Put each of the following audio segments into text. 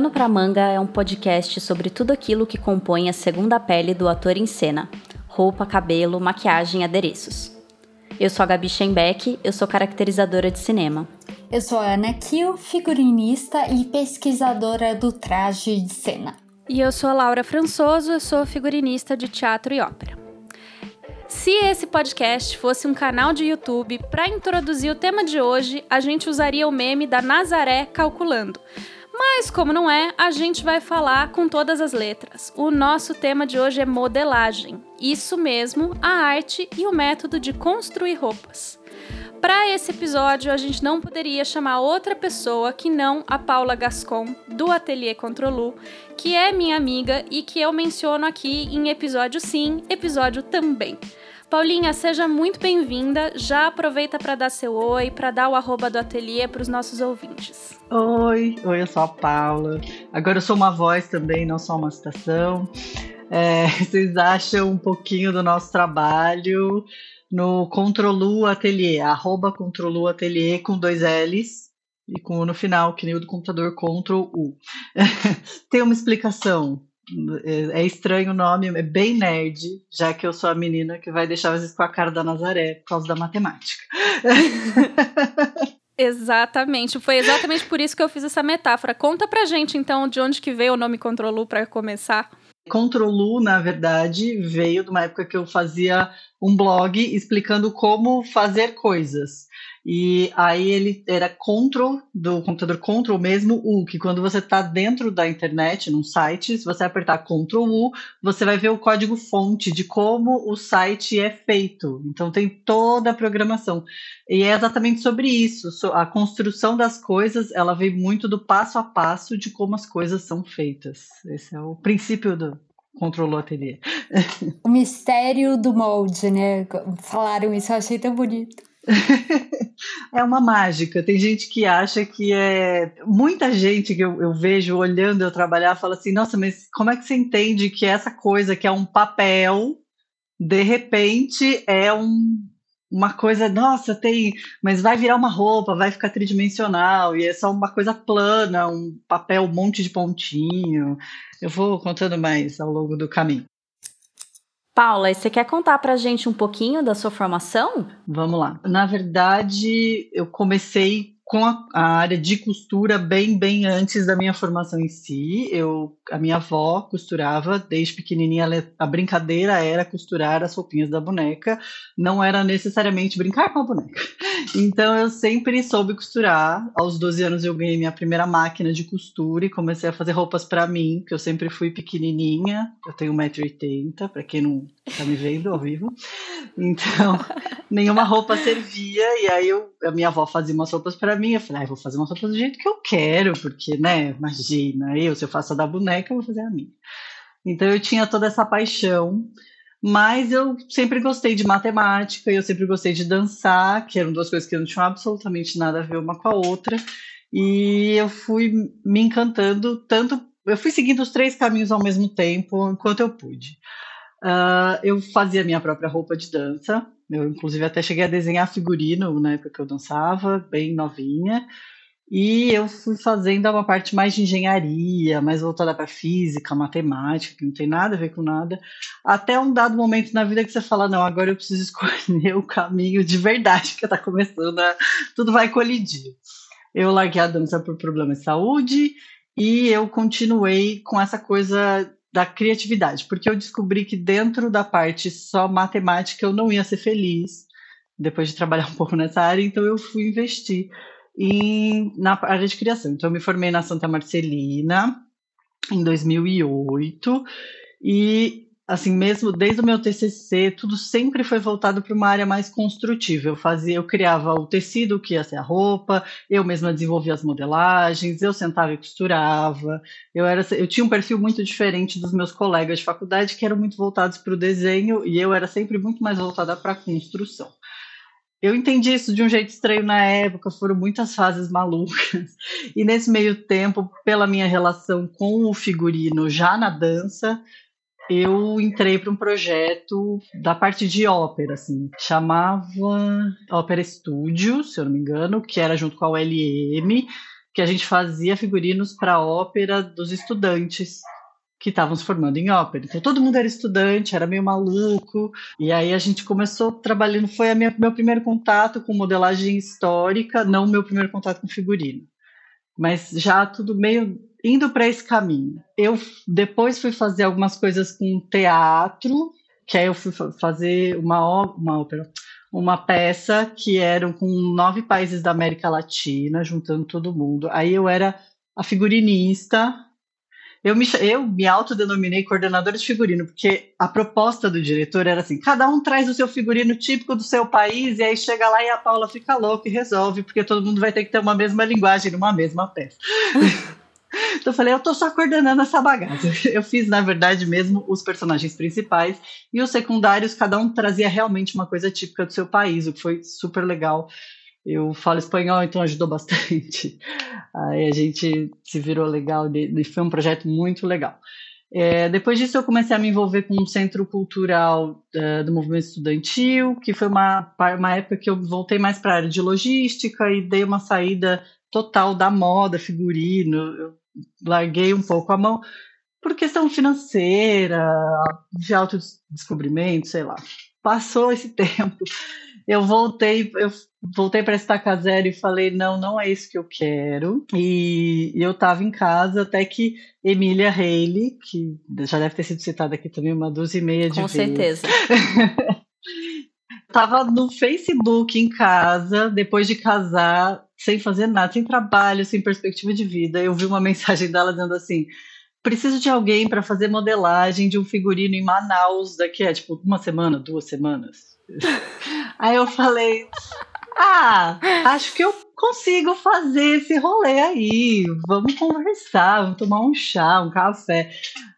Pano pra Manga é um podcast sobre tudo aquilo que compõe a segunda pele do ator em cena: roupa, cabelo, maquiagem e adereços. Eu sou a Gabi Schenbeck, eu sou caracterizadora de cinema. Eu sou a Ana Kiel, figurinista e pesquisadora do traje de cena. E eu sou a Laura Françoso, eu sou figurinista de teatro e ópera. Se esse podcast fosse um canal de YouTube, para introduzir o tema de hoje, a gente usaria o meme da Nazaré calculando. Mas como não é, a gente vai falar com todas as letras. O nosso tema de hoje é modelagem. Isso mesmo, a arte e o método de construir roupas. Para esse episódio, a gente não poderia chamar outra pessoa que não a Paula Gascon, do Atelier Controlu, que é minha amiga e que eu menciono aqui em episódio sim, episódio também. Paulinha, seja muito bem-vinda. Já aproveita para dar seu oi, para dar o arroba do ateliê para os nossos ouvintes. Oi, oi, eu sou a Paula. Agora eu sou uma voz também, não só uma citação. É, vocês acham um pouquinho do nosso trabalho no Controlu Ateliê, arroba Controlu Ateliê com dois L's e com o no final, que nem o do computador Ctrl U. Tem uma explicação é, é estranho o nome, é bem nerd, já que eu sou a menina que vai deixar às vezes com a cara da Nazaré por causa da matemática. Exatamente, foi exatamente por isso que eu fiz essa metáfora. Conta pra gente então de onde que veio o nome Controlu para começar. Controlu, na verdade, veio de uma época que eu fazia um blog explicando como fazer coisas. E aí ele era control do computador control mesmo U, que quando você está dentro da internet, num site, se você apertar Ctrl U, você vai ver o código fonte de como o site é feito. Então tem toda a programação. E é exatamente sobre isso. A construção das coisas, ela vem muito do passo a passo de como as coisas são feitas. Esse é o princípio do, controlou a ateliê. O mistério do molde, né? Falaram isso, eu achei tão bonito. é uma mágica. Tem gente que acha que é. Muita gente que eu, eu, vejo olhando eu trabalhar fala assim: nossa, mas como é que você entende que essa coisa que é um papel, de repente é um, uma coisa, nossa, tem. Mas vai virar uma roupa, vai ficar tridimensional, e é só uma coisa plana, um papel, um monte de pontinho. Eu vou contando mais ao longo do caminho. Paula, você quer contar pra gente um pouquinho da sua formação? Vamos lá. Na verdade, eu comecei com a, a, área de costura bem, bem antes da minha formação em si. Eu, a minha avó costurava desde pequenininha. A brincadeira era costurar as roupinhas da boneca, não era necessariamente brincar com a boneca. Então eu sempre soube costurar. Aos 12 anos eu ganhei minha primeira máquina de costura e comecei a fazer roupas para mim, porque eu sempre fui pequenininha. Eu tenho 1,80m, para quem não tá me vendo ao vivo. Então, nenhuma roupa servia e aí eu, a minha avó fazia umas roupas para mim, eu falei, ah, vou fazer uma roupa do jeito que eu quero, porque, né, imagina, eu, se eu faço a da boneca, eu vou fazer a minha. Então eu tinha toda essa paixão, mas eu sempre gostei de matemática, eu sempre gostei de dançar, que eram duas coisas que não tinham absolutamente nada a ver uma com a outra, e eu fui me encantando tanto, eu fui seguindo os três caminhos ao mesmo tempo, enquanto eu pude. Uh, eu fazia minha própria roupa de dança, eu, inclusive, até cheguei a desenhar figurino na época que eu dançava, bem novinha. E eu fui fazendo uma parte mais de engenharia, mais voltada para física, matemática, que não tem nada a ver com nada. Até um dado momento na vida que você fala: não, agora eu preciso escolher o caminho de verdade que está começando, a... tudo vai colidir. Eu larguei a dança por problemas de saúde e eu continuei com essa coisa da criatividade, porque eu descobri que dentro da parte só matemática eu não ia ser feliz depois de trabalhar um pouco nessa área, então eu fui investir em, na área de criação. Então eu me formei na Santa Marcelina em 2008 e assim, mesmo desde o meu TCC, tudo sempre foi voltado para uma área mais construtiva. Eu fazia, eu criava o tecido que ia ser a roupa, eu mesma desenvolvia as modelagens, eu sentava e costurava. Eu era, eu tinha um perfil muito diferente dos meus colegas de faculdade que eram muito voltados para o desenho e eu era sempre muito mais voltada para a construção. Eu entendi isso de um jeito estranho na época, foram muitas fases malucas. E nesse meio tempo, pela minha relação com o figurino já na dança, eu entrei para um projeto da parte de ópera, assim, chamava Ópera Studio, se eu não me engano, que era junto com a ULM, que a gente fazia figurinos para ópera dos estudantes que estavam se formando em ópera. Então todo mundo era estudante, era meio maluco. E aí a gente começou trabalhando, foi a minha, meu primeiro contato com modelagem histórica, não meu primeiro contato com figurino. Mas já tudo meio indo para esse caminho. Eu depois fui fazer algumas coisas com teatro, que aí eu fui fazer uma, uma ópera, uma peça que era com nove países da América Latina, juntando todo mundo. Aí eu era a figurinista. Eu me, eu me autodenominei coordenadora de figurino, porque a proposta do diretor era assim: cada um traz o seu figurino típico do seu país, e aí chega lá e a Paula fica louca e resolve, porque todo mundo vai ter que ter uma mesma linguagem numa mesma peça. Então eu falei, eu tô só coordenando essa bagaça. Eu fiz, na verdade, mesmo os personagens principais e os secundários, cada um trazia realmente uma coisa típica do seu país, o que foi super legal. Eu falo espanhol, então ajudou bastante. Aí a gente se virou legal e foi um projeto muito legal. É, depois disso, eu comecei a me envolver com um centro cultural uh, do movimento estudantil, que foi uma, uma época que eu voltei mais para a área de logística e dei uma saída total da moda, figurino. Eu larguei um pouco a mão por questão financeira, de autodescobrimento, sei lá. Passou esse tempo. Eu voltei, eu voltei para estaca zero e falei, não, não é isso que eu quero. E eu estava em casa até que Emília Haley, que já deve ter sido citada aqui também uma dúzia e meia de Com certeza. Tava no Facebook em casa, depois de casar, sem fazer nada, sem trabalho, sem perspectiva de vida. Eu vi uma mensagem dela dizendo assim: preciso de alguém para fazer modelagem de um figurino em Manaus daqui a tipo uma semana, duas semanas. Aí eu falei: ah, acho que eu consigo fazer esse rolê aí. Vamos conversar, vamos tomar um chá, um café.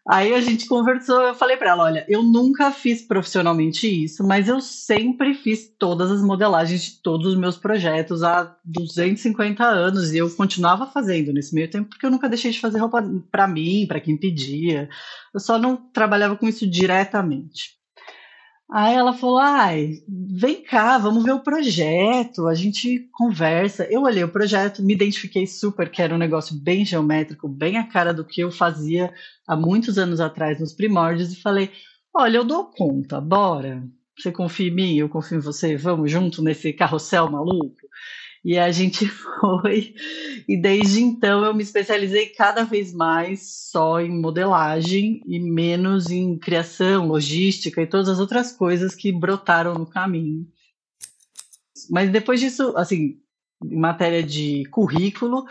Aí a gente conversou, eu falei para ela, olha, eu nunca fiz profissionalmente isso, mas eu sempre fiz todas as modelagens de todos os meus projetos há 250 anos e eu continuava fazendo nesse meio tempo porque eu nunca deixei de fazer roupa para mim, para quem pedia. Eu só não trabalhava com isso diretamente. Aí ela falou: ai, vem cá, vamos ver o projeto, a gente conversa. Eu olhei o projeto, me identifiquei super, que era um negócio bem geométrico, bem a cara do que eu fazia há muitos anos atrás nos primórdios, e falei: olha, eu dou conta, bora. Você confia em mim, eu confio em você, vamos junto nesse carrossel maluco? E a gente foi, e desde então eu me especializei cada vez mais só em modelagem e menos em criação, logística e todas as outras coisas que brotaram no caminho. Mas depois disso, assim, em matéria de currículo,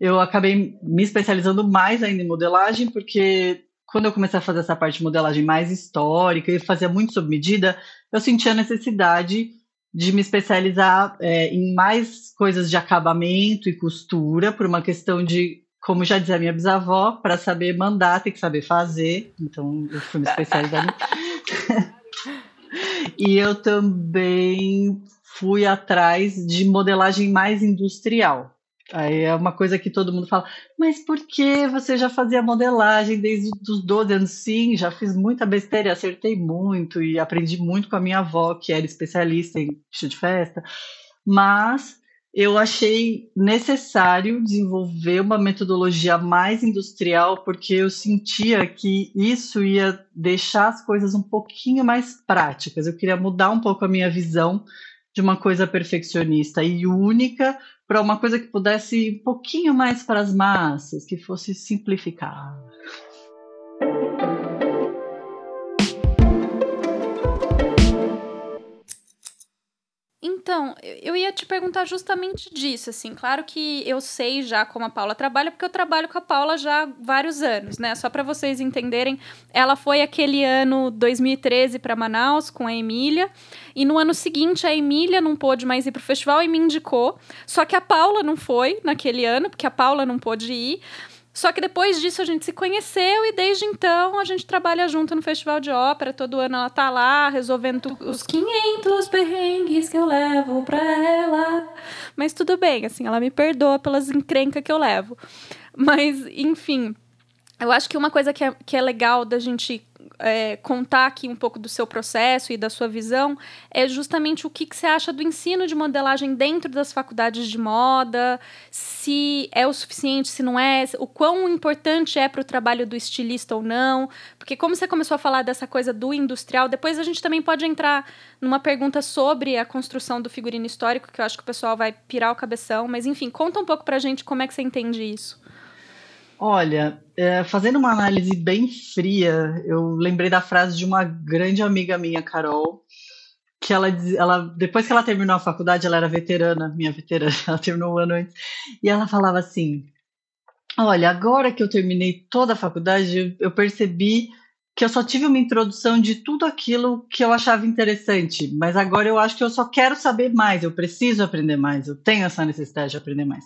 eu acabei me especializando mais ainda em modelagem, porque quando eu comecei a fazer essa parte de modelagem mais histórica e fazia muito sob medida, eu sentia a necessidade de me especializar é, em mais coisas de acabamento e costura, por uma questão de, como já dizia minha bisavó, para saber mandar, tem que saber fazer. Então, eu fui me especializar. e eu também fui atrás de modelagem mais industrial. Aí é uma coisa que todo mundo fala, mas por que você já fazia modelagem desde os 12 anos? Sim, já fiz muita besteira, acertei muito e aprendi muito com a minha avó, que era especialista em vestido de festa, mas eu achei necessário desenvolver uma metodologia mais industrial, porque eu sentia que isso ia deixar as coisas um pouquinho mais práticas. Eu queria mudar um pouco a minha visão de uma coisa perfeccionista e única para uma coisa que pudesse ir um pouquinho mais para as massas, que fosse simplificar. Então, eu ia te perguntar justamente disso, assim. Claro que eu sei já como a Paula trabalha, porque eu trabalho com a Paula já há vários anos, né? Só para vocês entenderem, ela foi aquele ano 2013 para Manaus com a Emília, e no ano seguinte a Emília não pôde mais ir pro festival e me indicou. Só que a Paula não foi naquele ano, porque a Paula não pôde ir. Só que depois disso a gente se conheceu e desde então a gente trabalha junto no Festival de Ópera. Todo ano ela tá lá resolvendo os 500 perrengues que eu levo pra ela. Mas tudo bem, assim, ela me perdoa pelas encrencas que eu levo. Mas, enfim, eu acho que uma coisa que é, que é legal da gente é, contar aqui um pouco do seu processo e da sua visão é justamente o que, que você acha do ensino de modelagem dentro das faculdades de moda, se é o suficiente, se não é, o quão importante é para o trabalho do estilista ou não. Porque, como você começou a falar dessa coisa do industrial, depois a gente também pode entrar numa pergunta sobre a construção do figurino histórico, que eu acho que o pessoal vai pirar o cabeção. Mas, enfim, conta um pouco para a gente como é que você entende isso. Olha, é, fazendo uma análise bem fria, eu lembrei da frase de uma grande amiga minha, Carol, que ela, ela depois que ela terminou a faculdade, ela era veterana, minha veterana, ela terminou um ano antes, e ela falava assim: Olha, agora que eu terminei toda a faculdade, eu percebi que eu só tive uma introdução de tudo aquilo que eu achava interessante, mas agora eu acho que eu só quero saber mais, eu preciso aprender mais, eu tenho essa necessidade de aprender mais.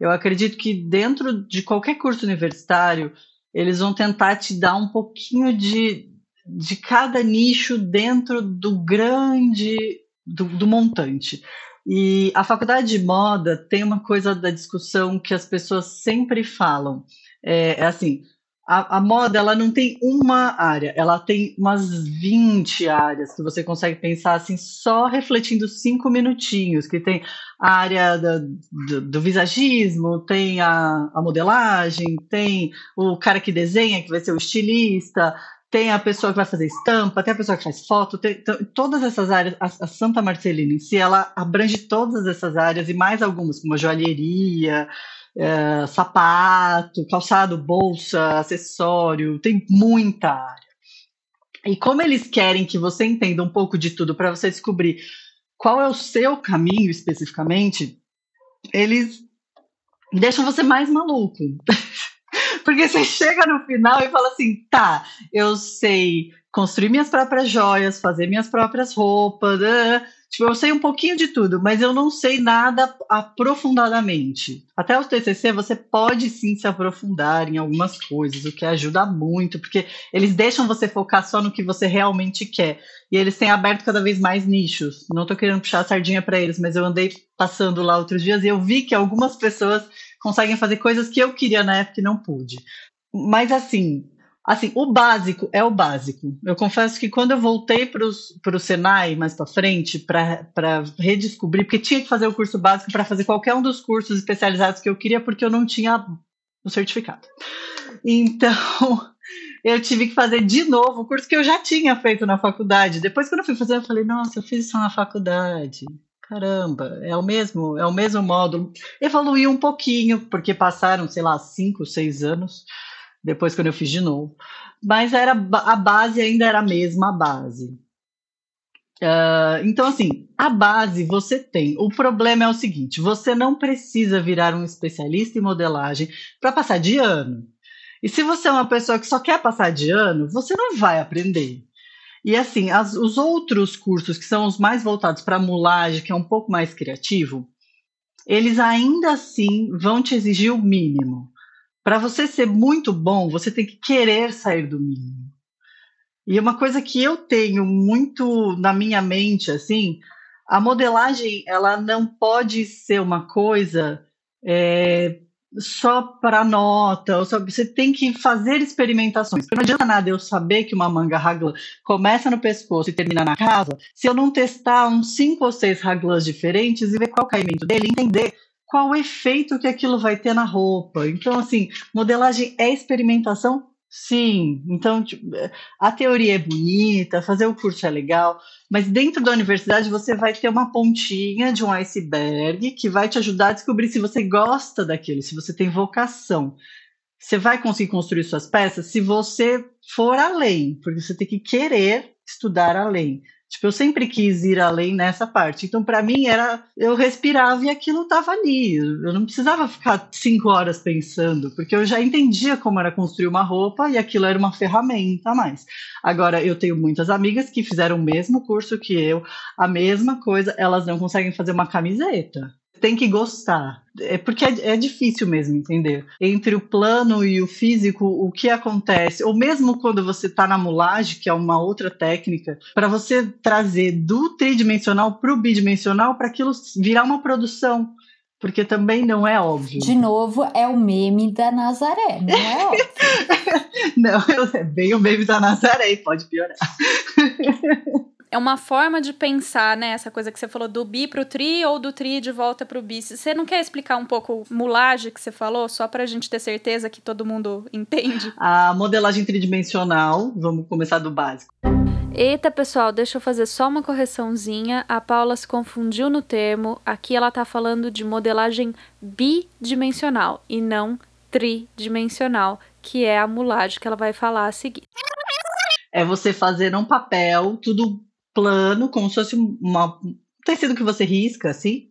Eu acredito que dentro de qualquer curso universitário, eles vão tentar te dar um pouquinho de, de cada nicho dentro do grande, do, do montante. E a faculdade de moda tem uma coisa da discussão que as pessoas sempre falam. É, é assim, a, a, moda ela não tem uma área, ela tem umas 20 áreas que você consegue pensar assim, só refletindo cinco minutinhos, que tem a área do, do, visagismo, tem a, a, modelagem, tem o cara que desenha, que vai ser o estilista, tem a pessoa que vai fazer estampa, tem a pessoa que faz foto, tem, tem todas essas áreas, a, a, Santa Marcelina em si, ela abrange todas essas áreas e mais algumas, como a joalheria, é, sapato, calçado, bolsa, acessório, tem muita área. E como eles querem que você entenda um pouco de tudo para você descobrir qual é o seu caminho especificamente, eles deixam você mais maluco. Porque você chega no final e fala assim: tá, eu sei construir minhas próprias joias, fazer minhas próprias roupas. Uh, Tipo, eu sei um pouquinho de tudo, mas eu não sei nada aprofundadamente. Até o TCC você pode sim se aprofundar em algumas coisas, o que ajuda muito, porque eles deixam você focar só no que você realmente quer. E eles têm aberto cada vez mais nichos. Não estou querendo puxar a sardinha para eles, mas eu andei passando lá outros dias e eu vi que algumas pessoas conseguem fazer coisas que eu queria na época e não pude. Mas assim, Assim, o básico é o básico. Eu confesso que quando eu voltei para o Senai mais para frente, para redescobrir, porque tinha que fazer o curso básico para fazer qualquer um dos cursos especializados que eu queria, porque eu não tinha o certificado. Então, eu tive que fazer de novo o curso que eu já tinha feito na faculdade. Depois, quando eu fui fazer, eu falei, nossa, eu fiz isso na faculdade. Caramba, é o mesmo, é o mesmo módulo. Evoluiu um pouquinho, porque passaram, sei lá, cinco, seis anos depois quando eu fiz de novo. Mas era a base ainda era a mesma base. Uh, então, assim, a base você tem. O problema é o seguinte: você não precisa virar um especialista em modelagem para passar de ano. E se você é uma pessoa que só quer passar de ano, você não vai aprender. E assim, as, os outros cursos que são os mais voltados para mulagem, que é um pouco mais criativo, eles ainda assim vão te exigir o mínimo. Para você ser muito bom, você tem que querer sair do mínimo. E uma coisa que eu tenho muito na minha mente, assim, a modelagem, ela não pode ser uma coisa é, só para nota, ou só, você tem que fazer experimentações. Porque não adianta nada eu saber que uma manga raglan começa no pescoço e termina na casa, se eu não testar uns cinco ou seis raglans diferentes e ver qual é o caimento dele, entender qual o efeito que aquilo vai ter na roupa. Então, assim, modelagem é experimentação? Sim. Então, tipo, a teoria é bonita, fazer o curso é legal, mas dentro da universidade você vai ter uma pontinha de um iceberg que vai te ajudar a descobrir se você gosta daquilo, se você tem vocação. Você vai conseguir construir suas peças se você for além, porque você tem que querer estudar além. Tipo, eu sempre quis ir além nessa parte. Então, para mim, era eu respirava e aquilo estava ali. Eu não precisava ficar cinco horas pensando, porque eu já entendia como era construir uma roupa e aquilo era uma ferramenta a mais. Agora, eu tenho muitas amigas que fizeram o mesmo curso que eu, a mesma coisa, elas não conseguem fazer uma camiseta tem que gostar. É porque é, é, difícil mesmo entender. Entre o plano e o físico, o que acontece, ou mesmo quando você está na mulagem, que é uma outra técnica, para você trazer do tridimensional para o bidimensional, para aquilo virar uma produção. porque também não é óbvio. De novo, é o meme da Nazaré, não é óbvio. não, é bem o meme da Nazaré, pode piorar. é uma forma de pensar, né? Essa coisa que você falou do bi pro tri ou do tri de volta pro bi. Você não quer explicar um pouco mulagem que você falou, só pra gente ter certeza que todo mundo entende? A modelagem tridimensional, vamos começar do básico. Eita, pessoal, deixa eu fazer só uma correçãozinha. A Paula se confundiu no termo. Aqui ela tá falando de modelagem bidimensional e não tridimensional, que é a mulagem que ela vai falar a seguir. É você fazer um papel tudo plano, como se fosse um tecido que você risca, assim,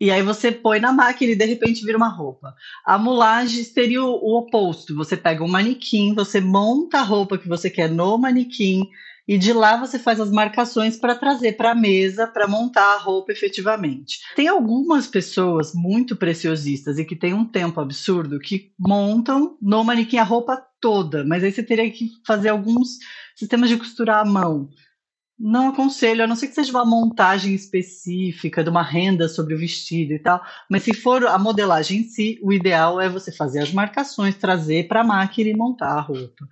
e aí você põe na máquina e de repente vira uma roupa. A mulagem seria o, o, oposto. Você pega um manequim, você monta a roupa que você quer no manequim e de lá você faz as marcações para trazer para a mesa para montar a roupa efetivamente. Tem algumas pessoas muito preciosistas e que tem um tempo absurdo que montam no manequim a roupa toda, mas aí você teria que fazer alguns sistemas de costurar à mão. Não aconselho, a não ser que seja uma montagem específica de uma renda sobre o vestido e tal. Mas se for a modelagem em si, o ideal é você fazer as marcações, trazer para a máquina e montar a roupa.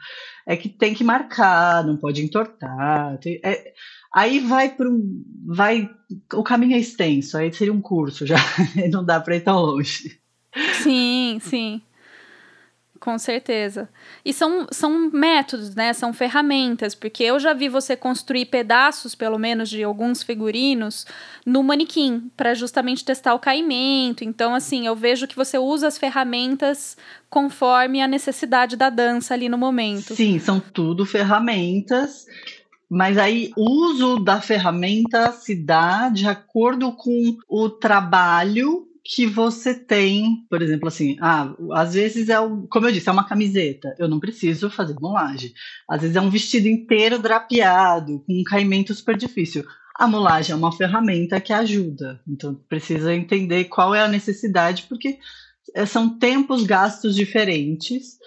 É que tem que marcar, não pode entortar. É, aí vai para um. Vai, o caminho é extenso, aí seria um curso já, não dá para ir tão longe. Sim, sim. Com certeza. E são, são métodos, né? São ferramentas, porque eu já vi você construir pedaços, pelo menos, de alguns figurinos no manequim, para justamente testar o caimento. Então, assim, eu vejo que você usa as ferramentas conforme a necessidade da dança ali no momento. Sim, são tudo ferramentas. Mas aí o uso da ferramenta se dá de acordo com o trabalho que você tem, por exemplo, assim, ah, às vezes é, o, como eu disse, é uma camiseta, eu não preciso fazer molagem. Às vezes é um vestido inteiro drapeado, com um caimento super difícil. A molagem é uma ferramenta que ajuda, então precisa entender qual é a necessidade, porque é, são tempos gastos diferentes.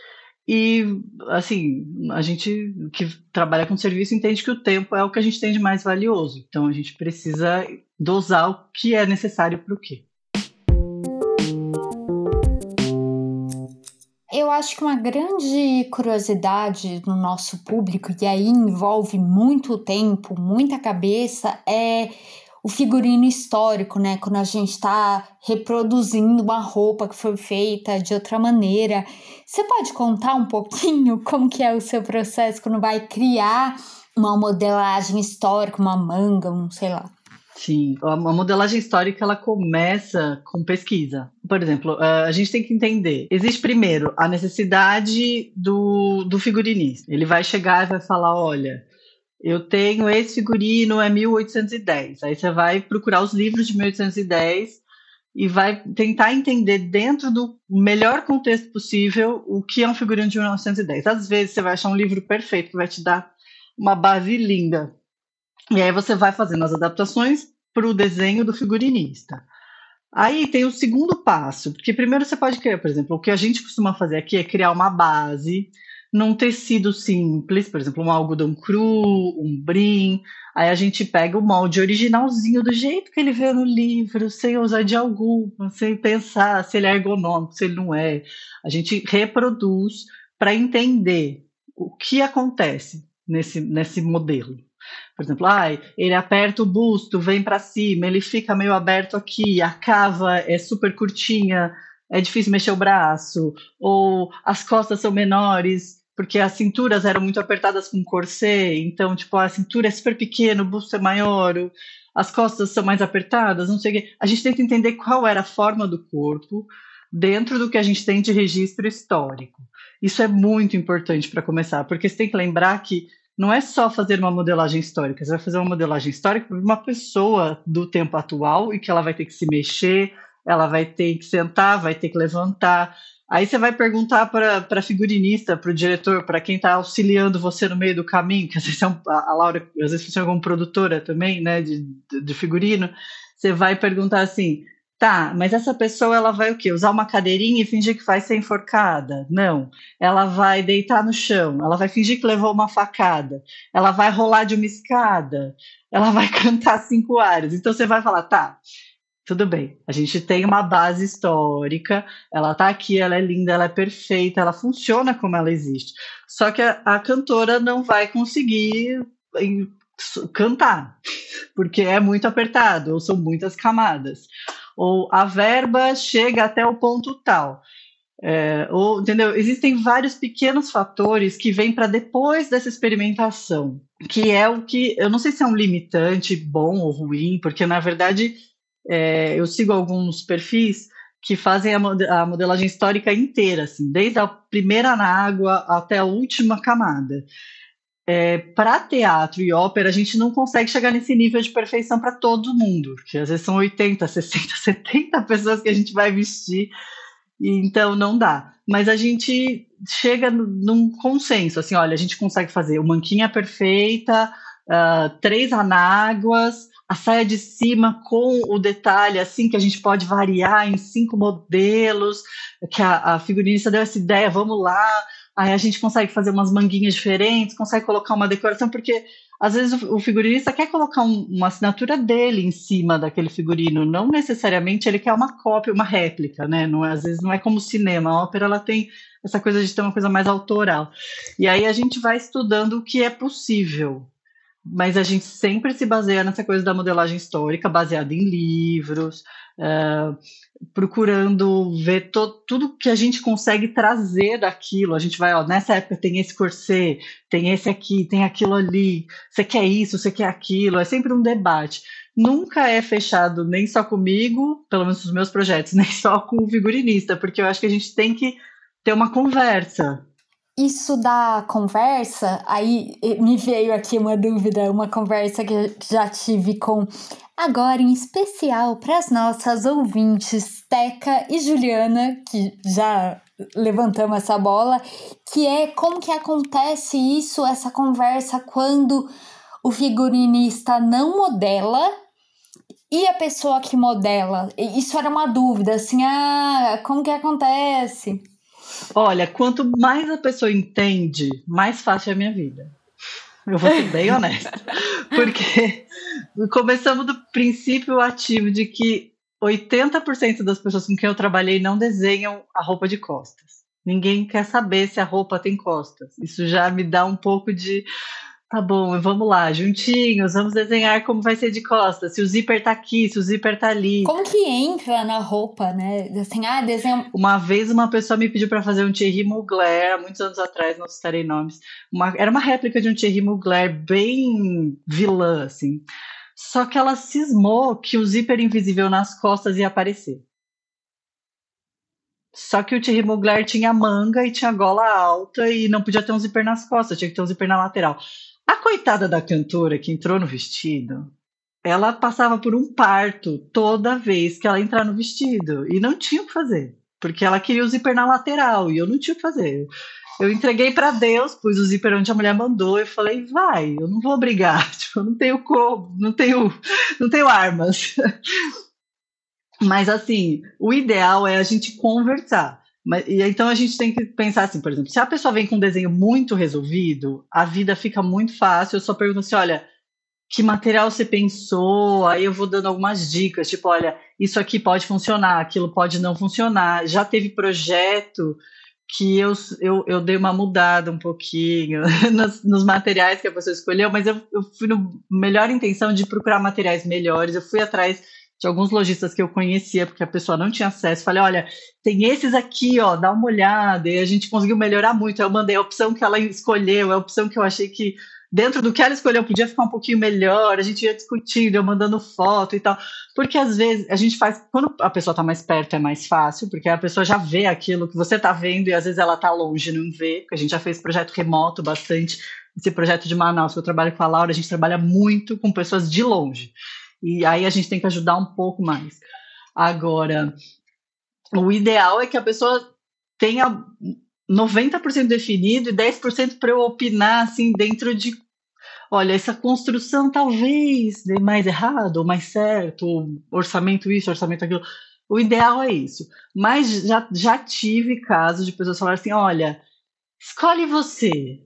E, assim, a gente que trabalha com serviço entende que o tempo é o que a gente tem de mais valioso. Então, a gente precisa dosar o que é necessário para o quê. Eu acho que uma grande curiosidade no nosso público, e aí envolve muito tempo, muita cabeça, é o figurino histórico, né? Quando a gente está reproduzindo uma roupa que foi feita de outra maneira. Você pode contar um pouquinho como que é o seu processo quando vai criar uma modelagem histórica, uma manga, um sei lá? Sim, a modelagem histórica ela começa com pesquisa. Por exemplo, a gente tem que entender: existe primeiro a necessidade do, do figurinista. Ele vai chegar e vai falar: olha, eu tenho esse figurino, é 1810. Aí você vai procurar os livros de 1810 e vai tentar entender dentro do melhor contexto possível o que é um figurino de 1910. Às vezes você vai achar um livro perfeito que vai te dar uma base linda e aí você vai fazendo as adaptações para o desenho do figurinista. Aí tem o segundo passo, porque primeiro você pode criar, por exemplo, o que a gente costuma fazer aqui é criar uma base num tecido simples, por exemplo, um algodão cru, um brim. Aí a gente pega o molde originalzinho do jeito que ele vê no livro, sem usar de alguma, sem pensar se ele é ergonômico, se ele não é. A gente reproduz para entender o que acontece nesse, nesse modelo. Por exemplo, ai, ele aperta o busto, vem para cima, ele fica meio aberto aqui, a cava é super curtinha, é difícil mexer o braço, ou as costas são menores, porque as cinturas eram muito apertadas com corset, então, tipo, a cintura é super pequena, o busto é maior, as costas são mais apertadas, não sei o quê. A gente tenta entender qual era a forma do corpo dentro do que a gente tem de registro histórico. Isso é muito importante para começar, porque você tem que lembrar que não é só fazer uma modelagem histórica, você vai fazer uma modelagem histórica para uma pessoa do tempo atual e que ela vai ter que se mexer, ela vai ter que sentar, vai ter que levantar. Aí você vai perguntar para a figurinista, para o diretor, para quem está auxiliando você no meio do caminho, que às vezes é um, a Laura, às vezes é alguma produtora também, né, de, de figurino, você vai perguntar assim, Tá, mas essa pessoa ela vai o quê? Usar uma cadeirinha e fingir que vai ser enforcada? Não. Ela vai deitar no chão, ela vai fingir que levou uma facada, ela vai rolar de uma escada, ela vai cantar cinco áreas. Então você vai falar, tá, tudo bem. A gente tem uma base histórica, ela tá aqui, ela é linda, ela é perfeita, ela funciona como ela existe. Só que a, a cantora não vai conseguir cantar, porque é muito apertado, ou são muitas camadas. Ou a verba chega até o ponto tal. É, ou, entendeu? Existem vários pequenos fatores que vêm para depois dessa experimentação, que é o que eu não sei se é um limitante bom ou ruim, porque na verdade é, eu sigo alguns perfis que fazem a, modelagem histórica inteira, assim, desde a primeira na água até a última camada. É, para teatro e ópera, a gente não consegue chegar nesse nível de perfeição para todo mundo, porque às vezes são 80, 60, 70 pessoas que a gente vai vestir então não dá. Mas a gente chega num consenso, assim, olha, a gente consegue fazer o manquinha perfeita, uh, três anáguas, a saia de cima com o detalhe, assim, que a gente pode variar em cinco modelos, que a, a figurinista deu essa ideia, vamos lá, aí a gente consegue fazer umas manguinhas diferentes, consegue colocar uma decoração, porque às vezes o, figurinista quer colocar um, uma assinatura dele em cima daquele figurino, não necessariamente ele quer uma cópia, uma réplica, né? Não, é, às vezes não é como cinema, a ópera ela tem essa coisa de ter uma coisa mais autoral. E aí a gente vai estudando o que é possível, mas a gente sempre se baseia nessa coisa da modelagem histórica, baseada em livros, uh, procurando ver to, tudo que a gente consegue trazer daquilo. A gente vai, ó, nessa época tem esse corset, tem esse aqui, tem aquilo ali, você quer isso, você quer aquilo, é sempre um debate. Nunca é fechado nem só comigo, pelo menos nos meus projetos, nem só com o figurinista, porque eu acho que a gente tem que ter uma conversa, isso da conversa, aí me veio aqui uma dúvida, uma conversa que já tive com agora em especial para as nossas ouvintes Teca e Juliana, que já levantamos essa bola, que é como que acontece isso, essa conversa quando o figurinista não modela e a pessoa que modela. Isso era uma dúvida, assim, ah, como que acontece? Olha, quanto mais a pessoa entende, mais fácil é a minha vida. Eu vou ser bem honesta. Porque começamos do princípio ativo de que 80% das pessoas com quem eu trabalhei não desenham a roupa de costas. Ninguém quer saber se a roupa tem costas. Isso já me dá um pouco de Tá bom, vamos lá, juntinhos, vamos desenhar como vai ser de costas. Se o zíper tá aqui, se o zíper tá ali. Como que entra na roupa, né? Assim, ah, desenho. Uma vez uma pessoa me pediu para fazer um Thierry Mugler, há muitos anos atrás, não citarei nomes. Uma... Era uma réplica de um Thierry Mugler bem vilã, assim. Só que ela cismou que o zíper invisível nas costas ia aparecer. Só que o Thierry Mugler tinha manga e tinha gola alta e não podia ter um zíper nas costas, tinha que ter um zíper na lateral. A coitada da cantora que entrou no vestido, ela passava por um parto toda vez que ela entrar no vestido e não tinha o que fazer, porque ela queria o zíper na lateral e eu não tinha o que fazer. Eu entreguei para Deus, pus o zíper onde a mulher mandou e falei, vai, eu não vou brigar, tipo, eu não tenho como, não tenho, não tenho armas. Mas assim, o ideal é a gente conversar. Mas, e então a gente tem que pensar assim, por exemplo, se a pessoa vem com um desenho muito resolvido, a vida fica muito fácil. Eu só pergunto assim: olha, que material você pensou? Aí eu vou dando algumas dicas, tipo, olha, isso aqui pode funcionar, aquilo pode não funcionar. Já teve projeto que eu, eu, eu dei uma mudada um pouquinho nos, nos materiais que a pessoa escolheu, mas eu, eu fui no melhor intenção de procurar materiais melhores, eu fui atrás de alguns lojistas que eu conhecia, porque a pessoa não tinha acesso. Falei, olha, tem esses aqui, ó, dá uma olhada. E a gente conseguiu melhorar muito. Eu mandei a opção que ela escolheu, a opção que eu achei que, dentro do que ela escolheu, podia ficar um pouquinho melhor. A gente ia discutindo, eu mandando foto e tal. Porque às vezes a gente faz, quando a pessoa está mais perto é mais fácil, porque a pessoa já vê aquilo que você está vendo e às vezes ela está longe não vê. A gente já fez projeto remoto bastante. Esse projeto de Manaus que eu trabalho com a Laura, a gente trabalha muito com pessoas de longe. E aí a gente tem que ajudar um pouco mais. Agora, o ideal é que a pessoa tenha 90% definido e 10% para eu opinar assim dentro de olha, essa construção talvez dê mais errado ou mais certo, orçamento isso, orçamento aquilo. O ideal é isso. Mas já, já tive casos de pessoas falarem assim: olha, escolhe você.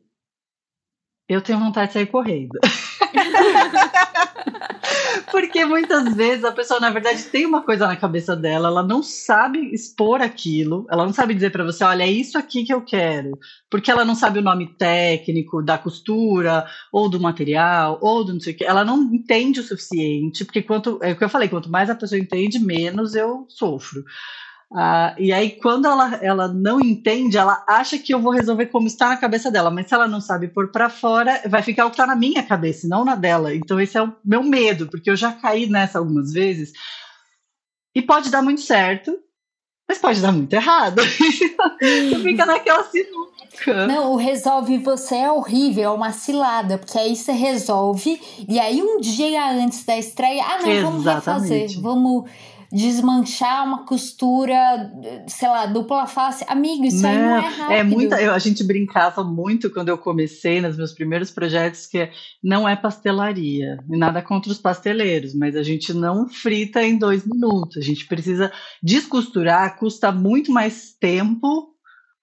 Eu tenho vontade de sair correndo. Porque muitas vezes a pessoa, na verdade, tem uma coisa na cabeça dela, ela não sabe expor aquilo, ela não sabe dizer para você, olha, é isso aqui que eu quero. Porque ela não sabe o nome técnico da costura, ou do material, ou do não sei o que. Ela não entende o suficiente, porque quanto, é o que eu falei, quanto mais a pessoa entende, menos eu sofro. Ah, e aí, quando ela, ela não entende, ela acha que eu vou resolver como está na cabeça dela, mas se ela não sabe pôr para fora, vai ficar o que está na minha cabeça, não na dela. Então, esse é o meu medo, porque eu já caí nessa algumas vezes. E pode dar muito certo, mas pode dar muito errado. Você fica naquela sinuca. Não, o resolve você é horrível, é uma cilada, porque aí você resolve, e aí um dia antes da estreia, ah, não, vamos Exatamente. refazer, vamos desmanchar uma costura, sei lá, dupla face. Amigo, isso não, aí não é rápido. É muita, eu, a gente brincava muito quando eu comecei nos meus primeiros projetos que não é pastelaria, nada contra os pasteleiros, mas a gente não frita em dois minutos. A gente precisa descosturar, custa muito mais tempo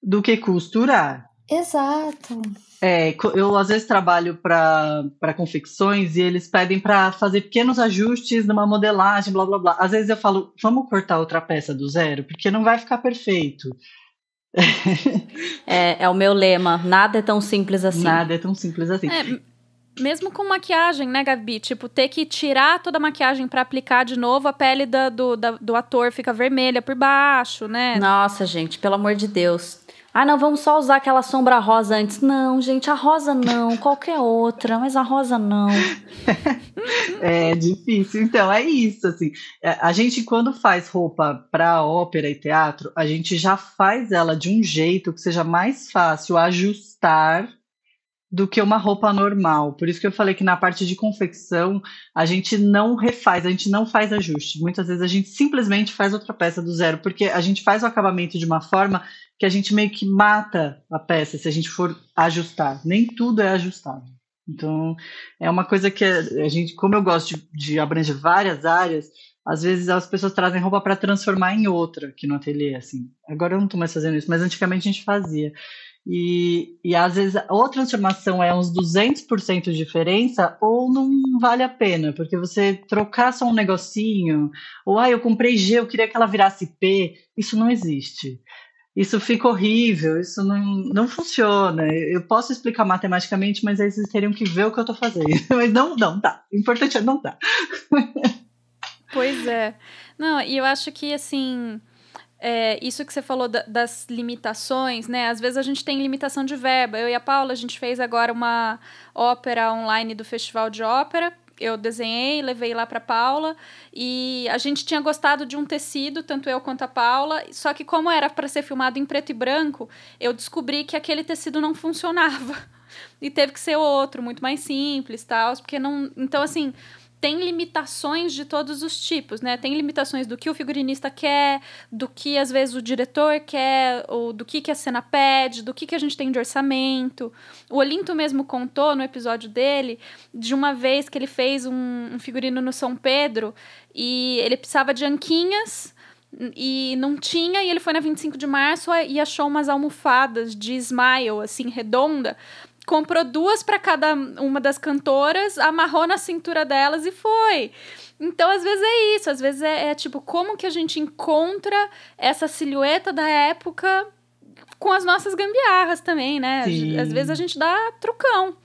do que costurar. Exato. É, eu às vezes trabalho para confecções e eles pedem para fazer pequenos ajustes numa modelagem, blá blá blá. Às vezes eu falo, vamos cortar outra peça do zero, porque não vai ficar perfeito. é, é o meu lema, nada é tão simples assim. Nada é tão simples assim. É, mesmo com maquiagem, né, Gabi? Tipo, ter que tirar toda a maquiagem para aplicar de novo, a pele da, do, da, do ator fica vermelha por baixo, né? Nossa, gente, pelo amor de Deus. Ah, não, vamos só usar aquela sombra rosa antes. Não, gente, a rosa não, qualquer outra, mas a rosa não. é difícil. Então, é isso, assim. É, a gente, quando faz roupa para ópera e teatro, a gente já faz ela de um jeito que seja mais fácil ajustar do que uma roupa normal. Por isso que eu falei que na parte de confecção a gente não refaz, a gente não faz ajuste. Muitas vezes a gente simplesmente faz outra peça do zero, porque a gente faz o acabamento de uma forma que a gente meio que mata a peça se a gente for ajustar. Nem tudo é ajustável. Então, é uma coisa que a gente, como eu gosto de, de abranger várias áreas, às vezes as pessoas trazem roupa para transformar em outra aqui no ateliê, assim. Agora eu não estou mais fazendo isso, mas antigamente a gente fazia. E, e às vezes ou a transformação é uns 200% de diferença ou não vale a pena, porque você trocar só um negocinho, ou ah, eu comprei G, eu queria que ela virasse P, isso não existe isso fica horrível, isso não, não funciona. Eu posso explicar matematicamente, mas aí vocês teriam que ver o que eu estou fazendo. Mas não, não dá. O importante é não dar. Pois é. Não, e eu acho que assim. É, isso que você falou da, das limitações, né? Às vezes a gente tem limitação de verba. Eu e a Paula, a gente fez agora uma ópera online do Festival de Ópera eu desenhei, levei lá para Paula e a gente tinha gostado de um tecido, tanto eu quanto a Paula, só que como era para ser filmado em preto e branco, eu descobri que aquele tecido não funcionava. E teve que ser outro, muito mais simples, tal, porque não, então assim, tem limitações de todos os tipos, né? Tem limitações do que o figurinista quer, do que às vezes o diretor quer, ou do que, que a cena pede, do que, que a gente tem de orçamento. O Olinto mesmo contou no episódio dele de uma vez que ele fez um, um figurino no São Pedro e ele precisava de anquinhas e não tinha, e ele foi na 25 de março e achou umas almofadas de smile, assim, redonda, comprou duas para cada uma das cantoras, amarrou na cintura delas e foi. Então, às vezes é isso, às vezes é, é tipo, como que a gente encontra essa silhueta da época com as nossas gambiarras também, né? Sim. Às vezes a gente dá trucão.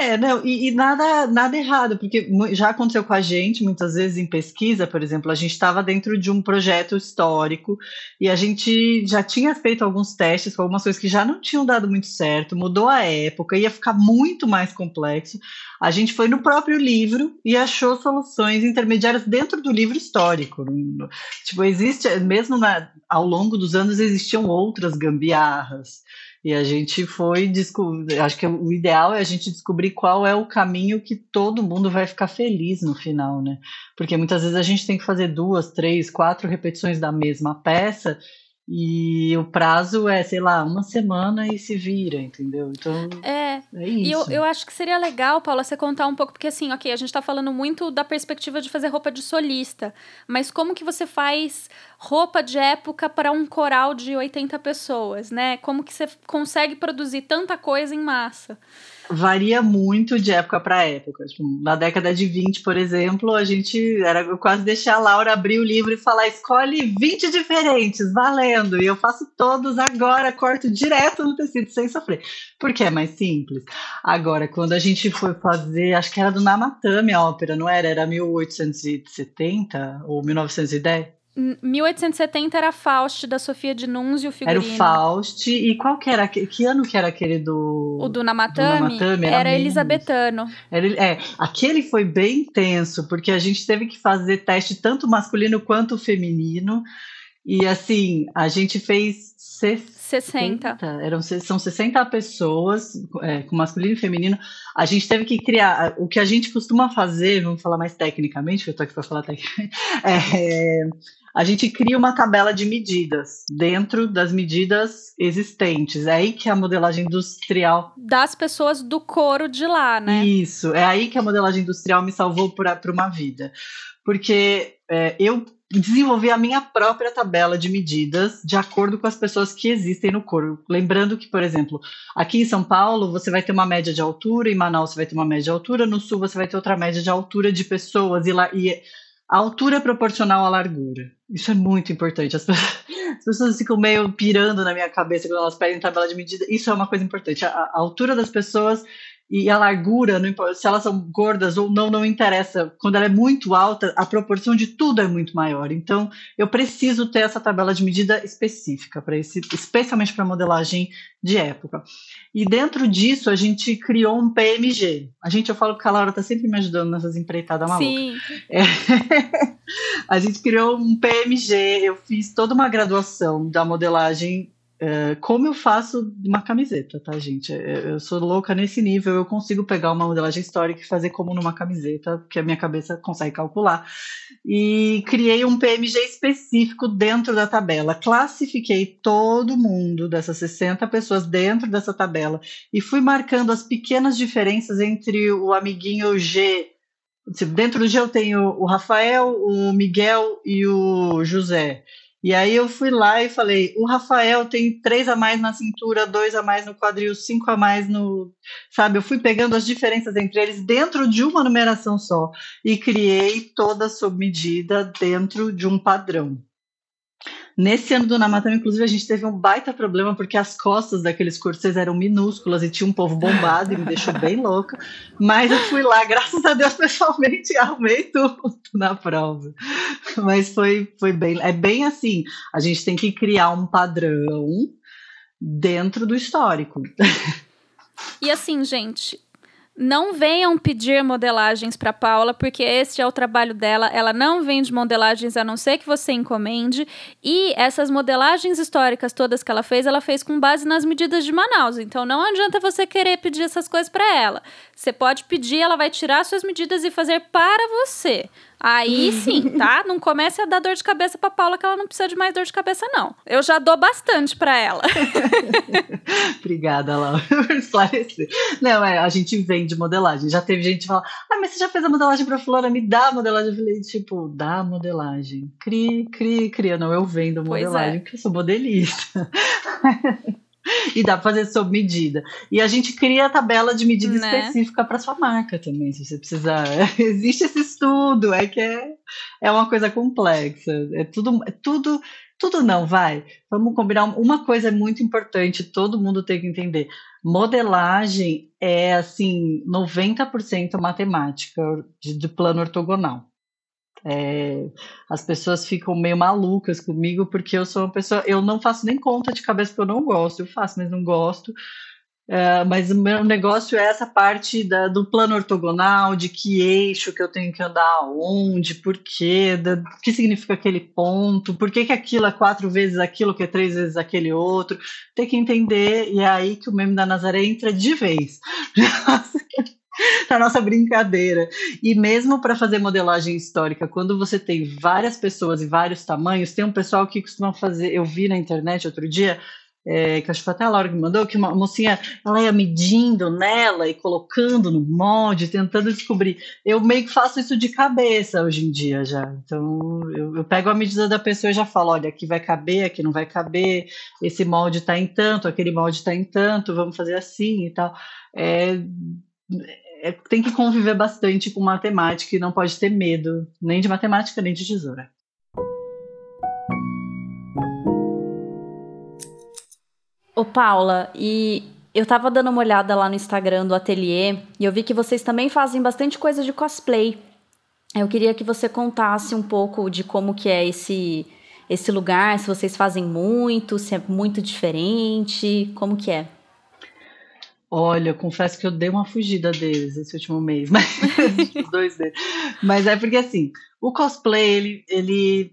É, não, e, e, nada, nada errado, porque já aconteceu com a gente, muitas vezes em pesquisa, por exemplo, a gente estava dentro de um projeto histórico e a gente já tinha feito alguns testes com algumas coisas que já não tinham dado muito certo, mudou a época, ia ficar muito mais complexo. A gente foi no próprio livro e achou soluções intermediárias dentro do livro histórico. Tipo, existe, mesmo na, ao longo dos anos, existiam outras gambiarras. E a gente foi descobrir. Acho que o ideal é a gente descobrir qual é o caminho que todo mundo vai ficar feliz no final, né? Porque muitas vezes a gente tem que fazer duas, três, quatro repetições da mesma peça e o prazo é, sei lá, uma semana e se vira, entendeu? Então. É. é isso. E eu, eu acho que seria legal, Paula, você contar um pouco, porque assim, ok, a gente tá falando muito da perspectiva de fazer roupa de solista, mas como que você faz roupa de época para um coral de 80 pessoas, né? Como que você consegue produzir tanta coisa em massa? Varia muito de época para época. Tipo, na década de 20, por exemplo, a gente era quase deixar a Laura abrir o livro e falar: escolhe 20 diferentes, valendo. E eu faço todos agora, corto direto no tecido sem sofrer. Porque é mais simples. Agora, quando a gente foi fazer, acho que era do Namatame a ópera, não era? Era 1870 ou 1910? 1870 era Faust, da Sofia de Nunes e o figurino. Era o Faust. E qual que era? Que ano que era aquele do... O do Namatame? Do Namatame era, era elisabetano. Era, é, aquele foi bem intenso, porque a gente teve que fazer teste tanto masculino quanto feminino. E assim, a gente fez 60. 60. Eram, são 60 pessoas, é, com masculino e feminino. A gente teve que criar. O que a gente costuma fazer, vamos falar mais tecnicamente, que eu tô aqui para falar tecnicamente, é, a gente cria uma tabela de medidas dentro das medidas existentes. É aí que a modelagem industrial. Das pessoas do couro de lá, né? Isso, é aí que a modelagem industrial me salvou para uma vida. Porque é, eu desenvolvi a minha própria tabela de medidas de acordo com as pessoas que existem no couro. Lembrando que, por exemplo, aqui em São Paulo você vai ter uma média de altura, em Manaus você vai ter uma média de altura, no sul você vai ter outra média de altura de pessoas, e, lá, e a altura proporcional à largura. Isso é muito importante. As pessoas, as pessoas, ficam meio pirando na minha cabeça quando elas pedem tabela de medida. Isso é uma coisa importante. A, a altura das pessoas e a largura, importa, se elas são gordas ou não, não interessa. Quando ela é muito alta, a proporção de tudo é muito maior. Então, eu preciso ter essa tabela de medida específica para esse, especialmente para modelagem de época. E dentro disso, a gente criou um PMG. A gente, eu falo que a Laura está sempre me ajudando nessas empreitadas malucas. Sim. É, a gente criou um PMG. Eu fiz toda uma graduação da modelagem é, como eu faço uma camiseta, tá, gente? É, eu sou louca nesse nível, eu consigo pegar uma modelagem histórica e fazer como numa camiseta, que a minha cabeça consegue calcular. E criei um PMG específico dentro da tabela. Classifiquei todo mundo dessas 60 pessoas dentro dessa tabela e fui marcando as pequenas diferenças entre o amiguinho G. Dentro do G eu tenho o Rafael, o Miguel e o José. E aí eu fui lá e falei: o Rafael tem três a mais na cintura, dois a mais no quadril, cinco a mais no. Sabe, eu fui pegando as diferenças entre eles dentro de uma numeração só e criei toda sob medida dentro de um padrão. Nesse ano do Namatama, inclusive, a gente teve um baita problema porque as costas daqueles corsês eram minúsculas e tinha um povo bombado e me deixou bem louca. Mas eu fui lá, graças a Deus, pessoalmente, arrumei tudo na prova. Mas foi, foi bem. É bem assim: a gente tem que criar um padrão dentro do histórico. E assim, gente, não venham pedir modelagens para Paula, porque este é o trabalho dela. Ela não vende modelagens a não ser que você encomende. E essas modelagens históricas todas que ela fez, ela fez com base nas medidas de Manaus. Então não adianta você querer pedir essas coisas para ela. Você pode pedir, ela vai tirar suas medidas e fazer para você. Aí sim, tá? Não comece a dar dor de cabeça pra Paula, que ela não precisa de mais dor de cabeça, não. Eu já dou bastante pra ela. Obrigada, Laura, por esclarecer. Não, é, a gente vende modelagem. Já teve gente que fala, ah, mas você já fez a modelagem pra fulana, me dá a modelagem. Eu falei, tipo, dá a modelagem. Cri, cri, cria. Não, eu vendo modelagem, é. porque eu sou modelista. e dá para fazer sob medida. E a gente cria a tabela de medida né? específica para sua marca também, se você precisar. Existe esse estudo, é que é, é uma coisa complexa. É tudo, é tudo, tudo não, vai. Vamos combinar. Uma coisa é muito importante, todo mundo tem que entender. Modelagem é assim, 90% matemática de, de plano ortogonal. É, as pessoas ficam meio malucas comigo porque eu sou uma pessoa. Eu não faço nem conta de cabeça que eu não gosto. Eu faço, mas não gosto. É, mas o meu negócio é essa parte da, do plano ortogonal, de que eixo que eu tenho que andar onde, por quê, da, que significa aquele ponto, por que, que aquilo é quatro vezes aquilo, que é três vezes aquele outro. Tem que entender, e é aí que o meme da Nazaré entra de vez. a nossa brincadeira. E mesmo para fazer modelagem histórica, quando você tem várias pessoas e vários tamanhos, tem um pessoal que costuma fazer. Eu vi na internet outro dia. é, que acho que foi até a Laura que mandou, que uma mocinha, ela ia medindo nela e colocando no molde, tentando descobrir. Eu meio que faço isso de cabeça hoje em dia já. Então, eu, eu pego a medida da pessoa e já falo, olha, aqui vai caber, aqui não vai caber, esse molde está em tanto, aquele molde está em tanto, vamos fazer assim e tal. É, é, tem que conviver bastante com matemática e não pode ter medo, nem de matemática, nem de tesoura. Ô, Paula, e eu tava dando uma olhada lá no Instagram do ateliê e eu vi que vocês também fazem bastante coisa de cosplay. Eu queria que você contasse um pouco de como que é esse esse lugar, se vocês fazem muito, se é muito diferente, como que é? Olha, eu confesso que eu dei uma fugida deles esse último mês, mas dois deles. Mas é porque assim, o cosplay ele ele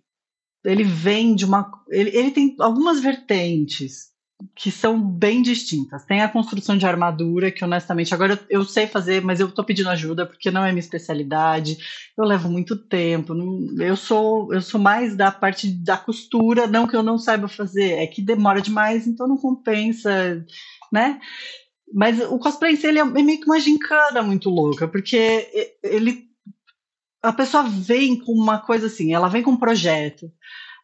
ele vem de uma ele, ele tem algumas vertentes que são bem distintas. Tem a construção de armadura, que honestamente agora eu, eu sei fazer, mas eu estou pedindo ajuda porque não é minha especialidade. Eu levo muito tempo. Não, eu sou eu sou mais da parte da costura, não que eu não saiba fazer, é que demora demais, então não compensa, né? Mas o cosplay em si, ele é meio que uma gincana muito louca, porque ele a pessoa vem com uma coisa assim, ela vem com um projeto.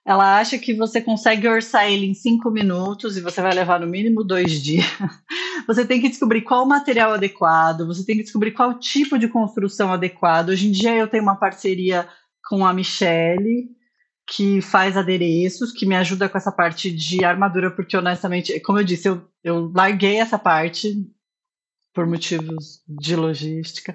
Ela acha que você consegue orçar ele em cinco minutos e você vai levar no mínimo dois dias. Você tem que descobrir qual material adequado, você tem que descobrir qual tipo de construção adequado. Hoje em dia eu tenho uma parceria com a Michelle, que faz adereços, que me ajuda com essa parte de armadura, porque honestamente, como eu disse, eu, eu larguei essa parte por motivos de logística.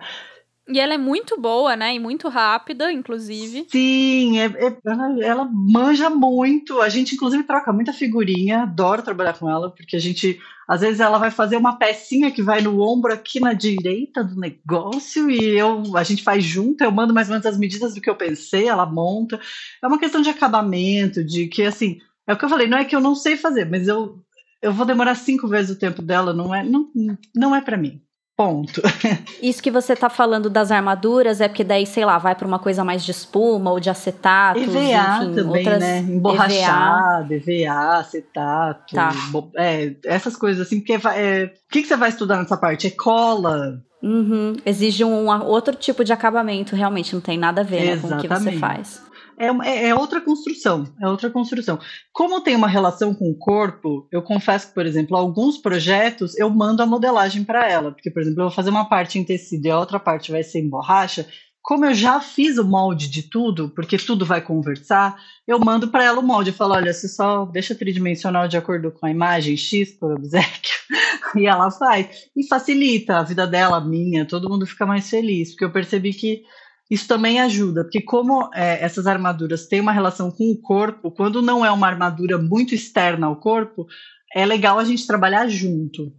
E ela é muito boa, né? E muito rápida, inclusive. Sim, é, é, ela, ela, manja muito. A gente, inclusive, troca muita figurinha. Adoro trabalhar com ela, porque a gente. Às vezes ela vai fazer uma pecinha que vai no ombro aqui na direita do negócio e eu, a gente faz junto, eu mando mais ou menos as medidas do que eu pensei, ela monta. É uma questão de acabamento, de que assim, é o que eu falei, não é que eu não sei fazer, mas eu, eu vou demorar cinco vezes o tempo dela, não é, não, não é para mim. Ponto. Isso que você tá falando das armaduras é porque daí, sei lá, vai para uma coisa mais de espuma ou de acetato. EVA enfim, também, outras... né? Emborrachado, EVA, EVA acetato. Tá. É, essas coisas assim, porque é, o que, que você vai estudar nessa parte? É cola. Uhum. Exige um outro tipo de acabamento, realmente, não tem nada a ver né, com o que você faz. É, é, é, outra construção, é outra construção. Como tem uma relação com o corpo, eu confesso que, por exemplo, alguns projetos eu mando a modelagem para ela, porque, por exemplo, eu vou fazer uma parte em tecido e a outra parte vai ser em borracha. Como eu já fiz o molde de tudo, porque tudo vai conversar, eu mando para ela o molde. Eu falo: olha, você só deixa tridimensional de acordo com a imagem X por obsequio, e ela faz. E facilita a vida dela, minha, todo mundo fica mais feliz, porque eu percebi que isso também ajuda, porque como é, essas armaduras têm uma relação com o corpo, quando não é uma armadura muito externa ao corpo, é legal a gente trabalhar junto.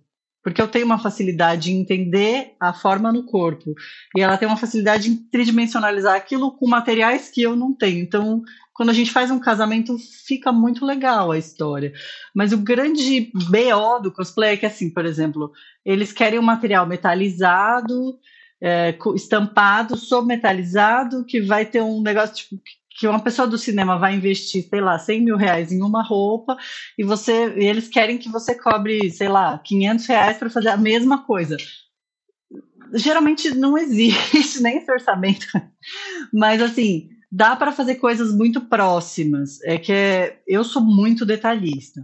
Porque eu tenho uma facilidade em entender a forma no corpo. E ela tem uma facilidade em tridimensionalizar aquilo com materiais que eu não tenho. Então, quando a gente faz um casamento, fica muito legal a história. Mas o grande BO do cosplay é que, assim, por exemplo, eles querem um material metalizado, é, estampado, sobmetalizado, que vai ter um negócio tipo que uma pessoa do cinema vai investir, sei lá, 100 mil reais em uma roupa e você, e eles querem que você cobre, sei lá, 500 reais para fazer a mesma coisa. Geralmente não existe nem esse orçamento, mas assim dá para fazer coisas muito próximas. É que é, eu sou muito detalhista.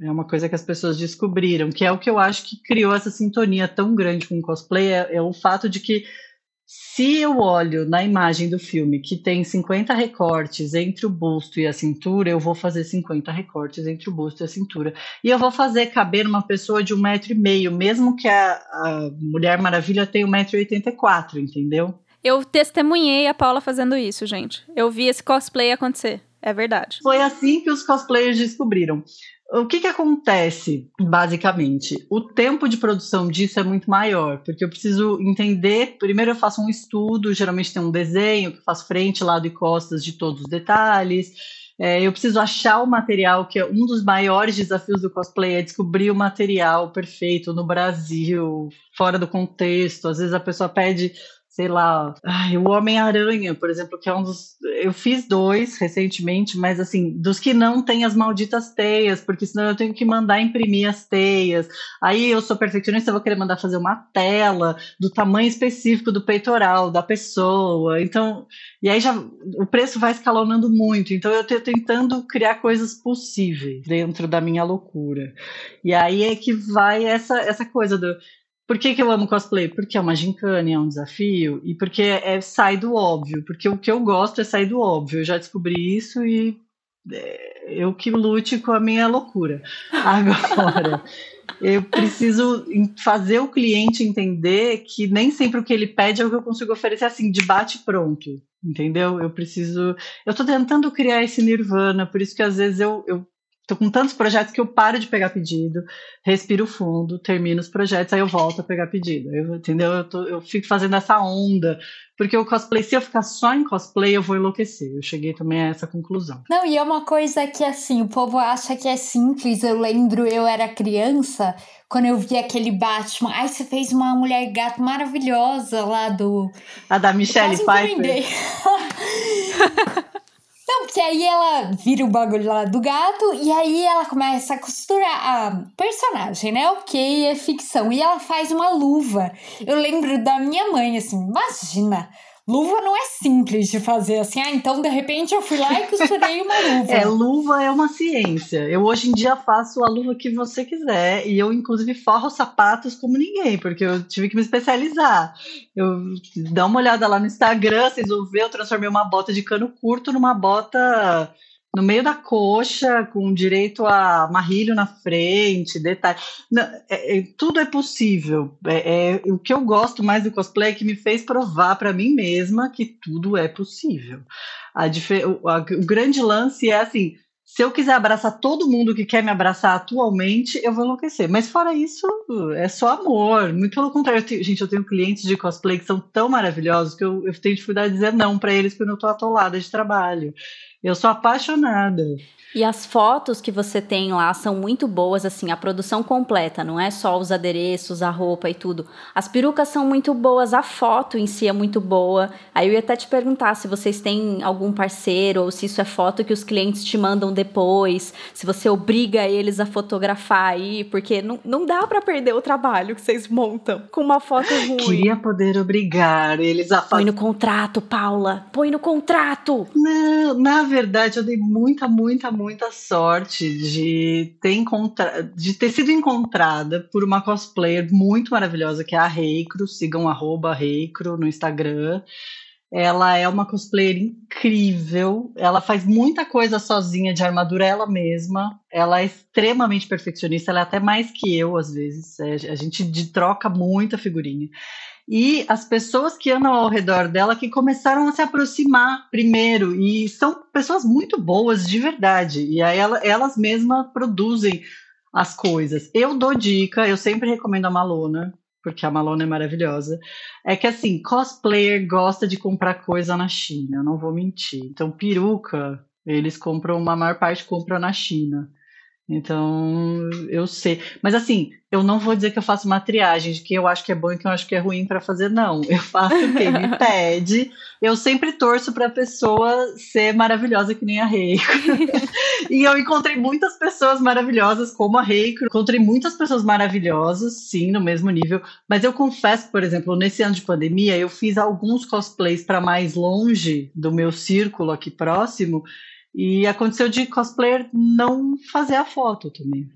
É uma coisa que as pessoas descobriram, que é o que eu acho que criou essa sintonia tão grande com o cosplay, é, é o fato de que se eu olho na imagem do filme que tem 50 recortes entre o busto e a cintura, eu vou fazer 50 recortes entre o busto e a cintura. E eu vou fazer caber uma pessoa de um metro e meio, mesmo que a, a Mulher Maravilha tenha 1,84m, entendeu? Eu testemunhei a Paula fazendo isso, gente. Eu vi esse cosplay acontecer. É verdade. Foi assim que os cosplayers descobriram. O que, que acontece, basicamente? O tempo de produção disso é muito maior, porque eu preciso entender. Primeiro, eu faço um estudo, geralmente tem um desenho, que faço frente, lado e costas de todos os detalhes. É, eu preciso achar o material, que é um dos maiores desafios do cosplay, é descobrir o material perfeito no Brasil, fora do contexto. Às vezes a pessoa pede sei lá, ai, o Homem-Aranha, por exemplo, que é um dos. Eu fiz dois recentemente, mas assim, dos que não tem as malditas teias, porque senão eu tenho que mandar imprimir as teias. Aí eu sou perfeccionista, eu vou querer mandar fazer uma tela do tamanho específico do peitoral da pessoa. Então, e aí já o preço vai escalonando muito. Então eu estou tentando criar coisas possíveis dentro da minha loucura. E aí é que vai essa, essa coisa do por que, que eu amo cosplay? Porque é uma gincana, é um desafio, e porque é, é, sai do óbvio, porque o que eu gosto é sair do óbvio. Eu já descobri isso e é, eu que lute com a minha loucura. Agora, eu preciso fazer o cliente entender que nem sempre o que ele pede é o que eu consigo oferecer assim, de bate pronto. Entendeu? Eu preciso. Eu estou tentando criar esse nirvana, por isso que às vezes eu, eu Tô com tantos projetos que eu paro de pegar pedido, respiro fundo, termino os projetos, aí eu volto a pegar pedido. Eu, entendeu? Eu, tô, eu fico fazendo essa onda. Porque o cosplay, se eu ficar só em cosplay, eu vou enlouquecer. Eu cheguei também a essa conclusão. Não, e é uma coisa que, assim, o povo acha que é simples. Eu lembro, eu era criança, quando eu vi aquele Batman. Ai, você fez uma mulher gato maravilhosa lá do. A da Michelle Pfeiffer. Não, porque aí ela vira o bagulho lá do gato e aí ela começa a costurar a personagem, né? Ok, é ficção. E ela faz uma luva. Eu lembro da minha mãe, assim, imagina Luva não é simples de fazer assim, ah, então de repente eu fui lá e costurei uma luva. É, luva é uma ciência. Eu hoje em dia faço a luva que você quiser e eu inclusive forro sapatos como ninguém, porque eu tive que me especializar. Eu dá uma olhada lá no Instagram, vocês vão ver, eu transformei uma bota de cano curto numa bota no meio da coxa, com direito a marrilho na frente, detalhe. Não, é, é, tudo é possível. É, é, o que eu gosto mais do cosplay é que me fez provar para mim mesma que tudo é possível. A, o, a, o grande lance é assim: se eu quiser abraçar todo mundo que quer me abraçar atualmente, eu vou enlouquecer. Mas fora isso, é só amor. Muito pelo contrário. Eu tenho, gente, eu tenho clientes de cosplay que são tão maravilhosos que eu, eu tenho dificuldade de dizer não para eles quando eu tô atolada de trabalho. Eu sou apaixonada. E as fotos que você tem lá são muito boas, assim, a produção completa, não é só os adereços, a roupa e tudo. As perucas são muito boas, a foto em si é muito boa. Aí eu ia até te perguntar se vocês têm algum parceiro ou se isso é foto que os clientes te mandam depois, se você obriga eles a fotografar aí, porque não, não dá para perder o trabalho que vocês montam com uma foto ruim. Queria poder obrigar eles a Põe no contrato, Paula, põe no contrato. Não, na verdade eu dei muita, muita, muita sorte de ter, encontra... de ter sido encontrada por uma cosplayer muito maravilhosa, que é a Reicro. Sigam arroba Reicro no Instagram. Ela é uma cosplayer incrível. Ela faz muita coisa sozinha de armadura ela mesma. Ela é extremamente perfeccionista. Ela é até mais que eu, às vezes. É, a gente troca muita figurinha e as pessoas que andam ao redor dela que começaram a se aproximar primeiro e são pessoas muito boas de verdade e aí ela, elas mesmas produzem as coisas. Eu dou dica, eu sempre recomendo a Malona, porque a Malona é maravilhosa. É que assim, cosplayer gosta de comprar coisa na China, eu não vou mentir. Então, peruca, eles compram, uma maior parte compra na China. Então, eu sei. Mas assim, eu não vou dizer que eu faço uma triagem de que eu acho que é bom e que eu acho que é ruim para fazer, não. Eu faço o que me pede. Eu sempre torço para a pessoa ser maravilhosa que nem a Reiko. e eu encontrei muitas pessoas maravilhosas como a Reiko. Encontrei muitas pessoas maravilhosas, sim, no mesmo nível. Mas eu confesso, por exemplo, nesse ano de pandemia, eu fiz alguns cosplays para mais longe do meu círculo aqui próximo e aconteceu de cosplayer não fazer a foto também.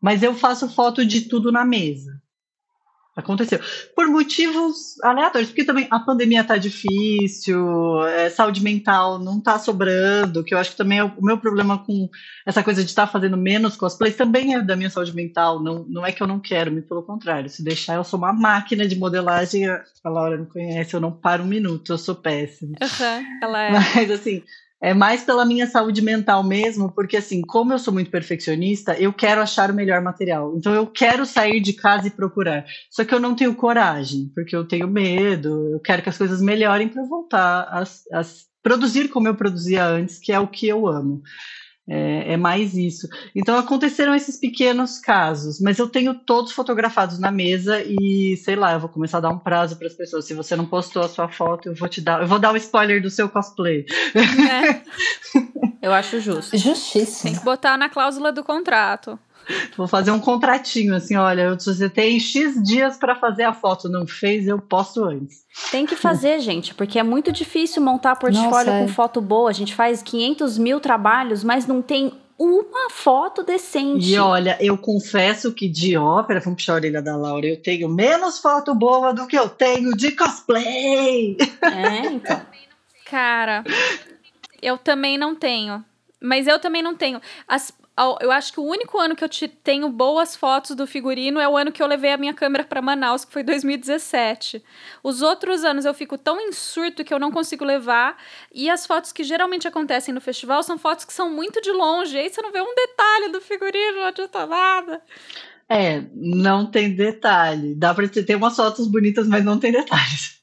Mas eu faço foto de tudo na mesa. Aconteceu. Por motivos aleatórios, porque também a pandemia tá difícil, é, saúde mental não tá sobrando, que eu acho que também é o, meu problema com essa coisa de estar tá fazendo menos cosplays também é da minha saúde mental. Não, não é que eu não quero, muito pelo contrário. Se deixar, eu sou uma máquina de modelagem. A Laura me conhece, eu não paro um minuto, eu sou péssima. Uhum, ela é. Mas assim, é mais pela minha saúde mental mesmo, porque assim, como eu sou muito perfeccionista, eu quero achar o melhor material. Então eu quero sair de casa e procurar. Só que eu não tenho coragem, porque eu tenho medo, eu quero que as coisas melhorem para voltar a, a produzir como eu produzia antes, que é o que eu amo. É, é, mais isso. Então aconteceram esses pequenos casos, mas eu tenho todos fotografados na mesa e sei lá, eu vou começar a dar um prazo para as pessoas. Se você não postou a sua foto, eu vou te dar, eu vou dar o um spoiler do seu cosplay. É. eu acho justo. Justíssimo. Tem que botar na cláusula do contrato. Vou fazer um contratinho assim, olha, você tem X dias para fazer a foto, não fez, eu posto antes. Tem que fazer, gente, porque é muito difícil montar portfólio Nossa, é. com foto boa. A gente faz 500 mil trabalhos, mas não tem uma foto decente. E olha, eu confesso que de ópera, vamos puxar a orelha da Laura, eu tenho menos foto boa do que eu tenho de cosplay. É, então. Cara, eu também não tenho. Mas eu também não tenho. As, eu acho que o único ano que eu te tenho boas fotos do figurino é o ano que eu levei a minha câmera para Manaus, que foi 2017. Os outros anos eu fico tão em surto que eu não consigo levar. E as fotos que geralmente acontecem no festival são fotos que são muito de longe. Aí você não vê um detalhe do figurino, não adianta nada. É, não tem detalhe. Dá pra ter umas fotos bonitas, mas não tem detalhes.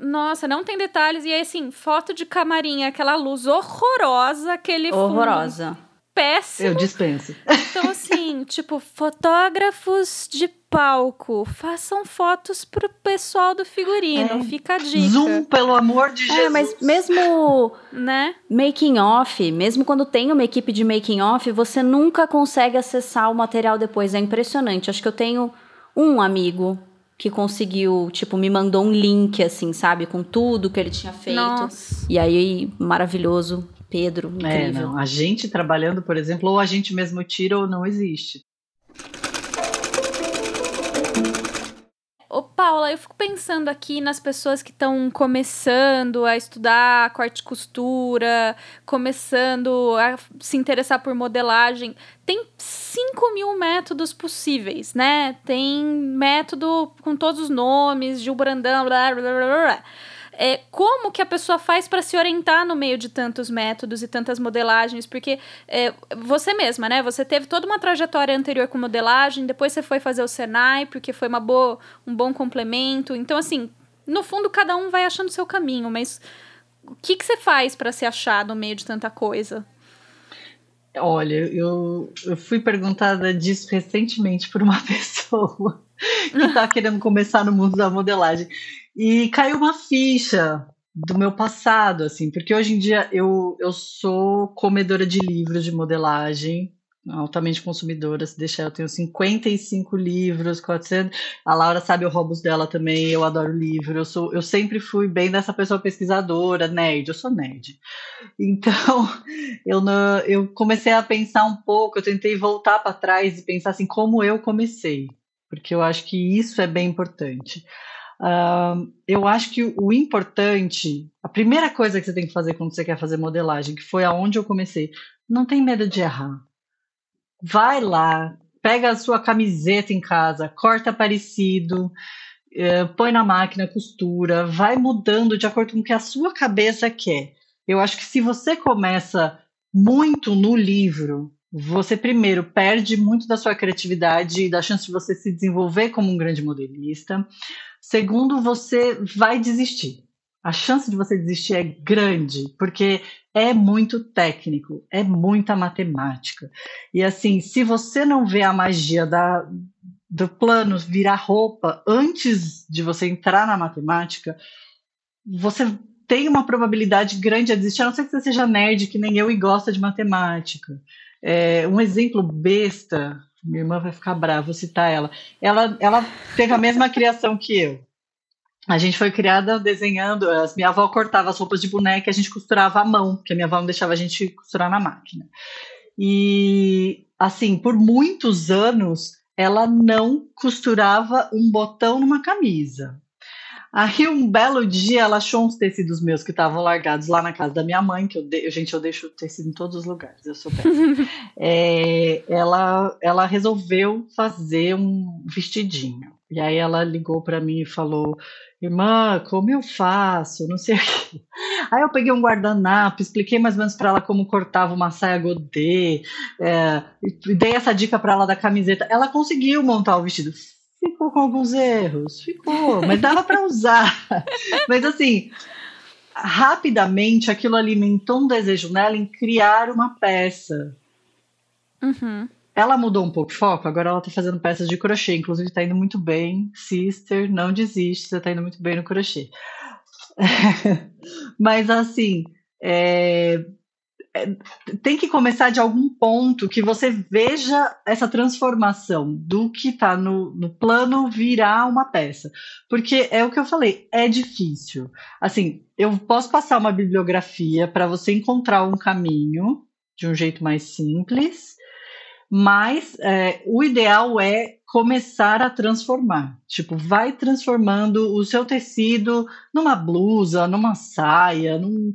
Nossa, não tem detalhes. E aí, assim, foto de camarim, aquela luz horrorosa, aquele Horrorosa. Fundo péssimo. Eu dispenso. Então, assim, tipo, fotógrafos de palco, façam fotos pro pessoal do figurino. É. Fica a dica. Zoom, pelo amor de Jesus. É, mas mesmo, né? Making off, mesmo quando tem uma equipe de making off, você nunca consegue acessar o material depois. É impressionante. Acho que eu tenho um amigo que conseguiu, tipo, me mandou um link, assim, sabe? Com tudo que ele tinha feito. Nossa. E aí, maravilhoso. Pedro, é, incrível. É, não. A gente trabalhando, por exemplo, ou a gente mesmo tira ou não existe. Ô, Paula, eu fico pensando aqui nas pessoas que estão começando a estudar corte e costura, começando a se interessar por modelagem. Tem 5 mil métodos possíveis, né? Tem método com todos os nomes, Gil Brandão, blá, blá, blá, blá é, como que a pessoa faz para se orientar no meio de tantos métodos e tantas modelagens? Porque é, você mesma, né? Você teve toda uma trajetória anterior com modelagem, depois você foi fazer o Senai, porque foi uma boa, um bom complemento. Então, assim, no fundo, cada um vai achando o seu caminho, mas o que, que você faz para se achar no meio de tanta coisa? Olha, eu, eu fui perguntada disso recentemente por uma pessoa que está querendo começar no mundo da modelagem. E caiu uma ficha do meu passado, assim, porque hoje em dia eu, eu sou comedora de livros de modelagem, altamente consumidora, se deixar eu tenho 55 livros, 400, a Laura sabe o robos dela também, eu adoro livro, eu sou, eu sempre fui bem dessa pessoa pesquisadora, nerd, eu sou nerd. Então, eu, não, eu comecei a pensar um pouco, eu tentei voltar para trás e pensar assim, como eu comecei, porque eu acho que isso é bem importante. Eu acho que o importante, a primeira coisa que você tem que fazer quando você quer fazer modelagem, que foi aonde eu comecei, não tem medo de errar. Vai lá, pega a sua camiseta em casa, corta parecido, uh, põe na máquina, costura, vai mudando de acordo com o que a sua cabeça quer. Eu acho que se você começa muito no livro, você primeiro perde muito da sua criatividade e da chance de você se desenvolver como um grande modelista. Segundo, você vai desistir. A chance de você desistir é grande, porque é muito técnico, é muita matemática. E assim, se você não vê a magia da, do plano virar roupa antes de você entrar na matemática, você tem uma probabilidade grande a desistir, a não ser que você seja nerd, que nem eu, e gosta de matemática. É, um exemplo besta minha irmã vai ficar brava, vou citar ela. Ela, ela teve a mesma criação que eu. A gente foi criada desenhando. As, minha avó cortava as roupas de boneca e a gente costurava à mão, porque a minha avó não deixava a gente costurar na máquina. E, assim, por muitos anos, ela não costurava um botão numa camisa. Aí um belo dia ela achou uns tecidos meus que estavam largados lá na casa da minha mãe, que eu de... gente, eu deixo tecido em todos os lugares, eu sou é, ela, ela resolveu fazer um vestidinho. E aí ela ligou para mim e falou: Irmã, como eu faço? Não sei o quê. Aí eu peguei um guardanapo, expliquei mais ou menos para ela como cortava uma saia godê, é, dei essa dica para ela da camiseta. Ela conseguiu montar o vestido Ficou com alguns erros, ficou, mas dava para usar. mas assim, rapidamente aquilo alimentou um desejo nela em criar uma peça. Uhum. Ela mudou um pouco o foco, agora ela tá fazendo peças de crochê, inclusive tá indo muito bem. Sister, não desiste, você tá indo muito bem no crochê. Mas assim, é, tem que começar de algum ponto que você veja essa transformação do que está no, no, plano virar uma peça. Porque é o que eu falei, é difícil. Assim, eu posso passar uma bibliografia para você encontrar um caminho de um jeito mais simples, mas é, o ideal é começar a transformar. Tipo, vai transformando o seu tecido numa blusa, numa saia, num,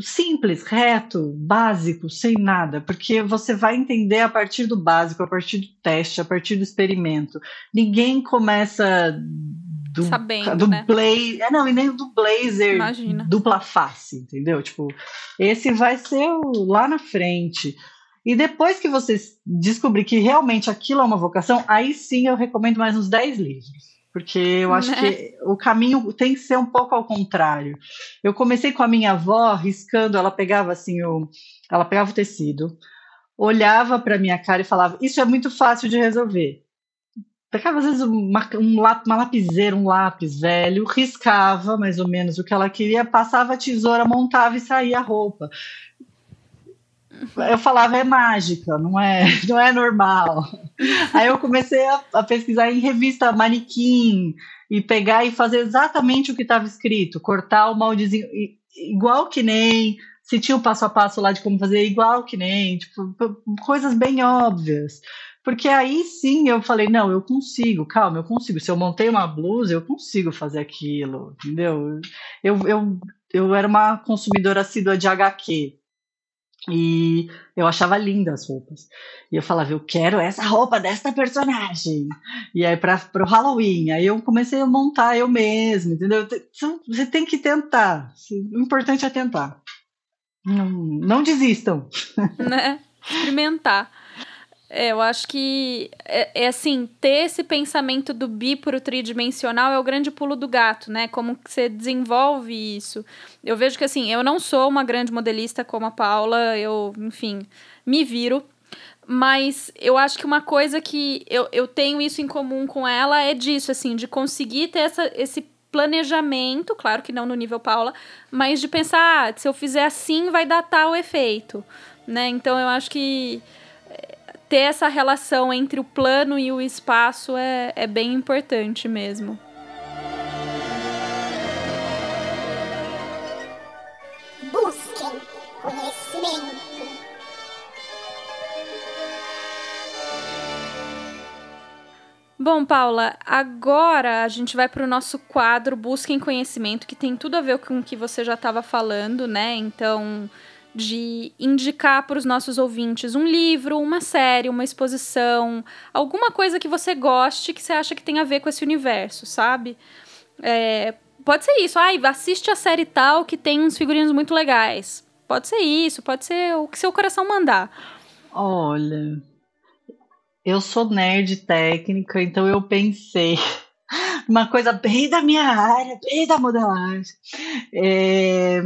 simples, reto, básico, sem nada, porque você vai entender a partir do básico, a partir do teste, a partir do experimento. Ninguém começa do, Sabendo, do né? blazer, é, não, e nem do blazer Imagina. dupla face, entendeu? Tipo, esse vai ser o, lá na frente. E depois que você descobrir que realmente aquilo é uma vocação, aí sim eu recomendo mais uns 10 livros porque eu acho Né? que o caminho tem que ser um pouco ao contrário. Eu comecei com a minha avó riscando, ela pegava assim o, ela pegava o tecido, olhava para minha cara e falava: "Isso é muito fácil de resolver". Pegava às vezes uma, um lá- uma lapiseira, um lápis velho, riscava mais ou menos o que ela queria, passava a tesoura, montava e saía a roupa. Eu falava é mágica, não é, não é normal. Aí eu comecei a, a pesquisar em revista manequim e pegar e fazer exatamente o que estava escrito, cortar o moldezinho igual que nem se tinha o passo a passo lá de como fazer igual que nem, tipo, coisas bem óbvias. Porque aí sim eu falei, não, eu consigo, calma, eu consigo. Se eu montei uma blusa, eu consigo fazer aquilo, entendeu? Eu, eu, eu era uma consumidora assídua de HQ. E eu achava lindas as roupas. E eu falava, eu quero essa roupa desta personagem. E aí, para o Halloween, aí eu comecei a montar eu mesma, entendeu? Você tem que tentar. O importante é tentar. Não, não desistam. né? Experimentar. É, eu acho que é, é assim, ter esse pensamento do bi pro tridimensional é o grande pulo do gato, né? Como que você desenvolve isso. Eu vejo que assim, eu não sou uma grande modelista como a Paula, eu, enfim, me viro. Mas eu acho que uma coisa que eu, eu tenho isso em comum com ela é disso, assim, de conseguir ter essa, esse planejamento, claro que não no nível Paula, mas de pensar, ah, se eu fizer assim vai dar tal efeito, né? Então eu acho que ter essa relação entre o plano e o espaço é, é bem importante mesmo. Busquem conhecimento. Bom, Paula, agora a gente vai para o nosso quadro Busquem Conhecimento, que tem tudo a ver com o que você já estava falando, né? Então, de indicar para os nossos ouvintes um livro, uma série, uma exposição, alguma coisa que você goste que você acha que tem a ver com esse universo, sabe? É, pode ser isso, ai, assiste a série tal que tem uns figurinos muito legais. Pode ser isso, pode ser o que seu coração mandar. Olha, eu sou nerd técnica, então eu pensei uma coisa bem da minha área, bem da modelagem. É,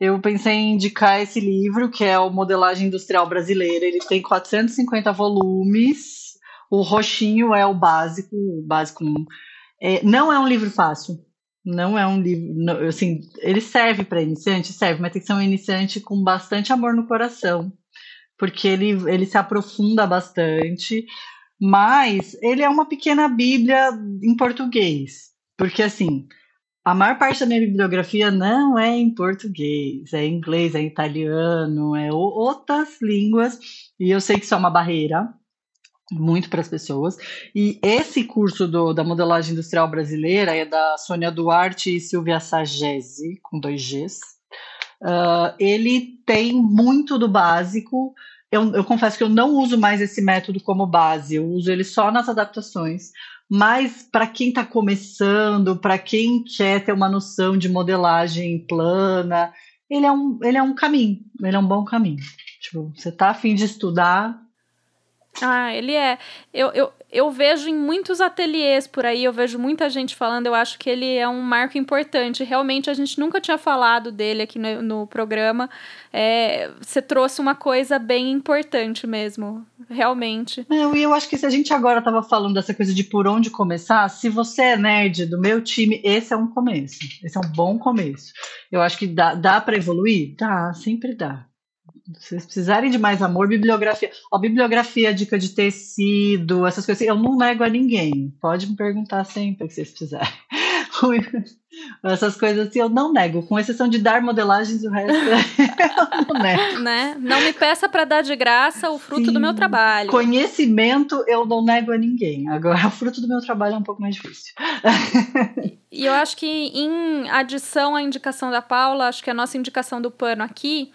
eu pensei em indicar esse livro, que é o Modelagem Industrial Brasileira. Ele tem 450 volumes. O roxinho é o básico, o básico. É, não é um livro fácil. Não é um livro, não, assim, ele serve para iniciante, serve, mas tem que ser um iniciante com bastante amor no coração porque ele, ele se aprofunda bastante, mas ele é uma pequena Bíblia em português, porque assim, a maior parte da minha bibliografia não é em português, é inglês, é italiano, é outras línguas, e eu sei que isso é uma barreira muito para as pessoas. E esse curso do, da modelagem industrial brasileira é da Sônia Duarte e Silvia Sagesi, com dois Gs. Uh, ele tem muito do básico. Eu, eu confesso que eu não uso mais esse método como base, eu uso ele só nas adaptações. Mas para quem está começando, para quem quer ter uma noção de modelagem plana, ele é um, ele é um caminho, ele é um bom caminho. Tipo, você tá afim de estudar, Ah, ele é. Eu, eu, eu vejo em muitos ateliês por aí, eu vejo muita gente falando, eu acho que ele é um marco importante. Realmente, a gente nunca tinha falado dele aqui no, no programa. É, você trouxe uma coisa bem importante mesmo, realmente. E eu acho que se a gente agora estava falando dessa coisa de por onde começar, se você é nerd do meu time, esse é um começo. Esse é um bom começo. Eu acho que dá, dá para evoluir? Dá, sempre dá. Se vocês precisarem de mais amor, bibliografia. Ó, bibliografia, dica de tecido, essas coisas. Eu não nego a ninguém. Pode me perguntar sempre que vocês precisarem. Essas coisas assim eu não nego, com exceção de dar modelagens, o resto eu não nego. Né? Não me peça para dar de graça o fruto Sim. do meu trabalho. Conhecimento eu não nego a ninguém. Agora, o fruto do meu trabalho é um pouco mais difícil. E eu acho que, em adição à indicação da Paula, acho que a nossa indicação do pano aqui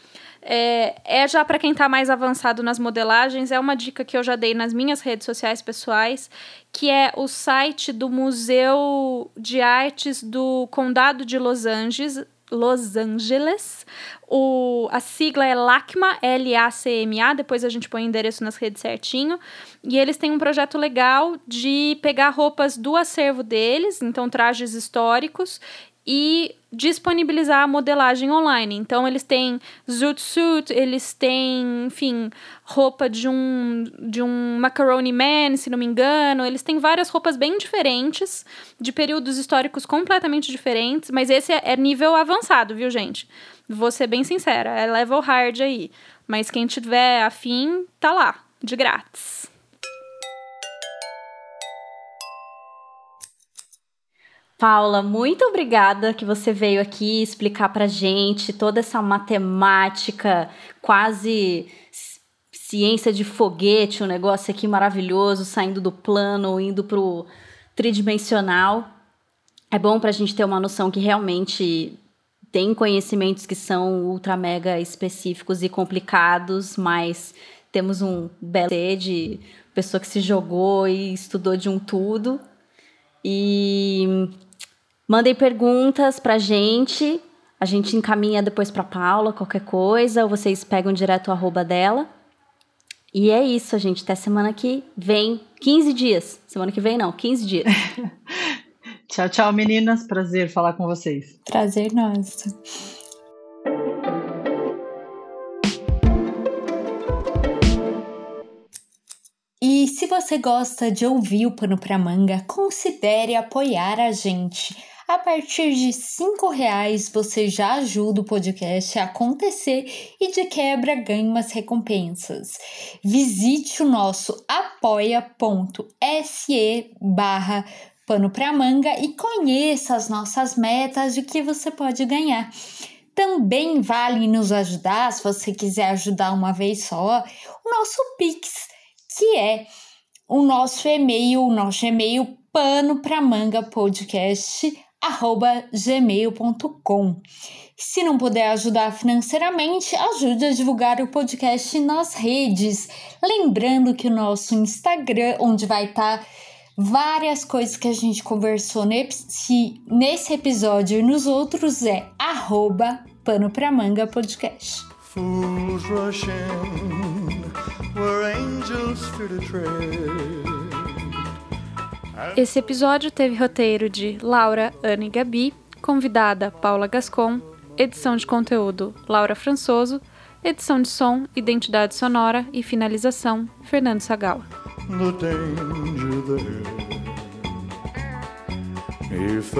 é, é já para quem está mais avançado nas modelagens, é uma dica que eu já dei nas minhas redes sociais pessoais, que é o site do Museu de Artes do Condado de Los Angeles, Los Angeles. O, a sigla é LACMA, L-A-C-M-A, depois a gente põe o endereço nas redes certinho. E eles têm um projeto legal de pegar roupas do acervo deles, então trajes históricos, e disponibilizar a modelagem online. Então, eles têm zoot suit, eles têm, enfim, roupa de um, de um macaroni man, se não me engano. Eles têm várias roupas bem diferentes, de períodos históricos completamente diferentes, mas esse é, é nível avançado, viu, gente? Vou ser bem sincera, é level hard aí. Mas quem tiver afim, tá lá, de grátis. Paula, muito obrigada que você veio aqui explicar para gente toda essa matemática, quase ciência de foguete, um negócio aqui maravilhoso, saindo do plano, indo pro tridimensional. É bom para a gente ter uma noção que realmente tem conhecimentos que são ultra mega específicos e complicados, mas temos um belo de pessoa que se jogou e estudou de um tudo. E Mandem perguntas pra gente. A gente encaminha depois pra Paula, qualquer coisa, ou vocês pegam direto o arroba dela. E é isso, gente. Até semana que vem. 15 dias. Semana que vem, não, 15 dias. tchau, tchau, meninas. Prazer falar com vocês. Prazer nosso. E se você gosta de ouvir o Pano pra Manga, considere apoiar a gente. A partir de cinco reais você já ajuda o podcast a acontecer e de quebra ganha umas recompensas. Visite o nosso apoia.se barra pano pra manga e conheça as nossas metas de que você pode ganhar. Também vale nos ajudar, se você quiser ajudar uma vez só, o nosso Pix, que é o nosso e-mail, o nosso e-mail pano pra manga podcast gmail.com. Se não puder ajudar financeiramente, ajude a divulgar o podcast nas redes. Lembrando que o nosso Instagram, onde vai estar tá várias coisas que a gente conversou nesse, nesse episódio e nos outros, é arroba pano pra manga podcast. Fools rush in, where angels fear to tread. Esse episódio teve roteiro de Laura, Ana e Gabi, convidada Paula Gascon, edição de conteúdo Laura Françoso, edição de som, identidade sonora e finalização Fernando Sagala. If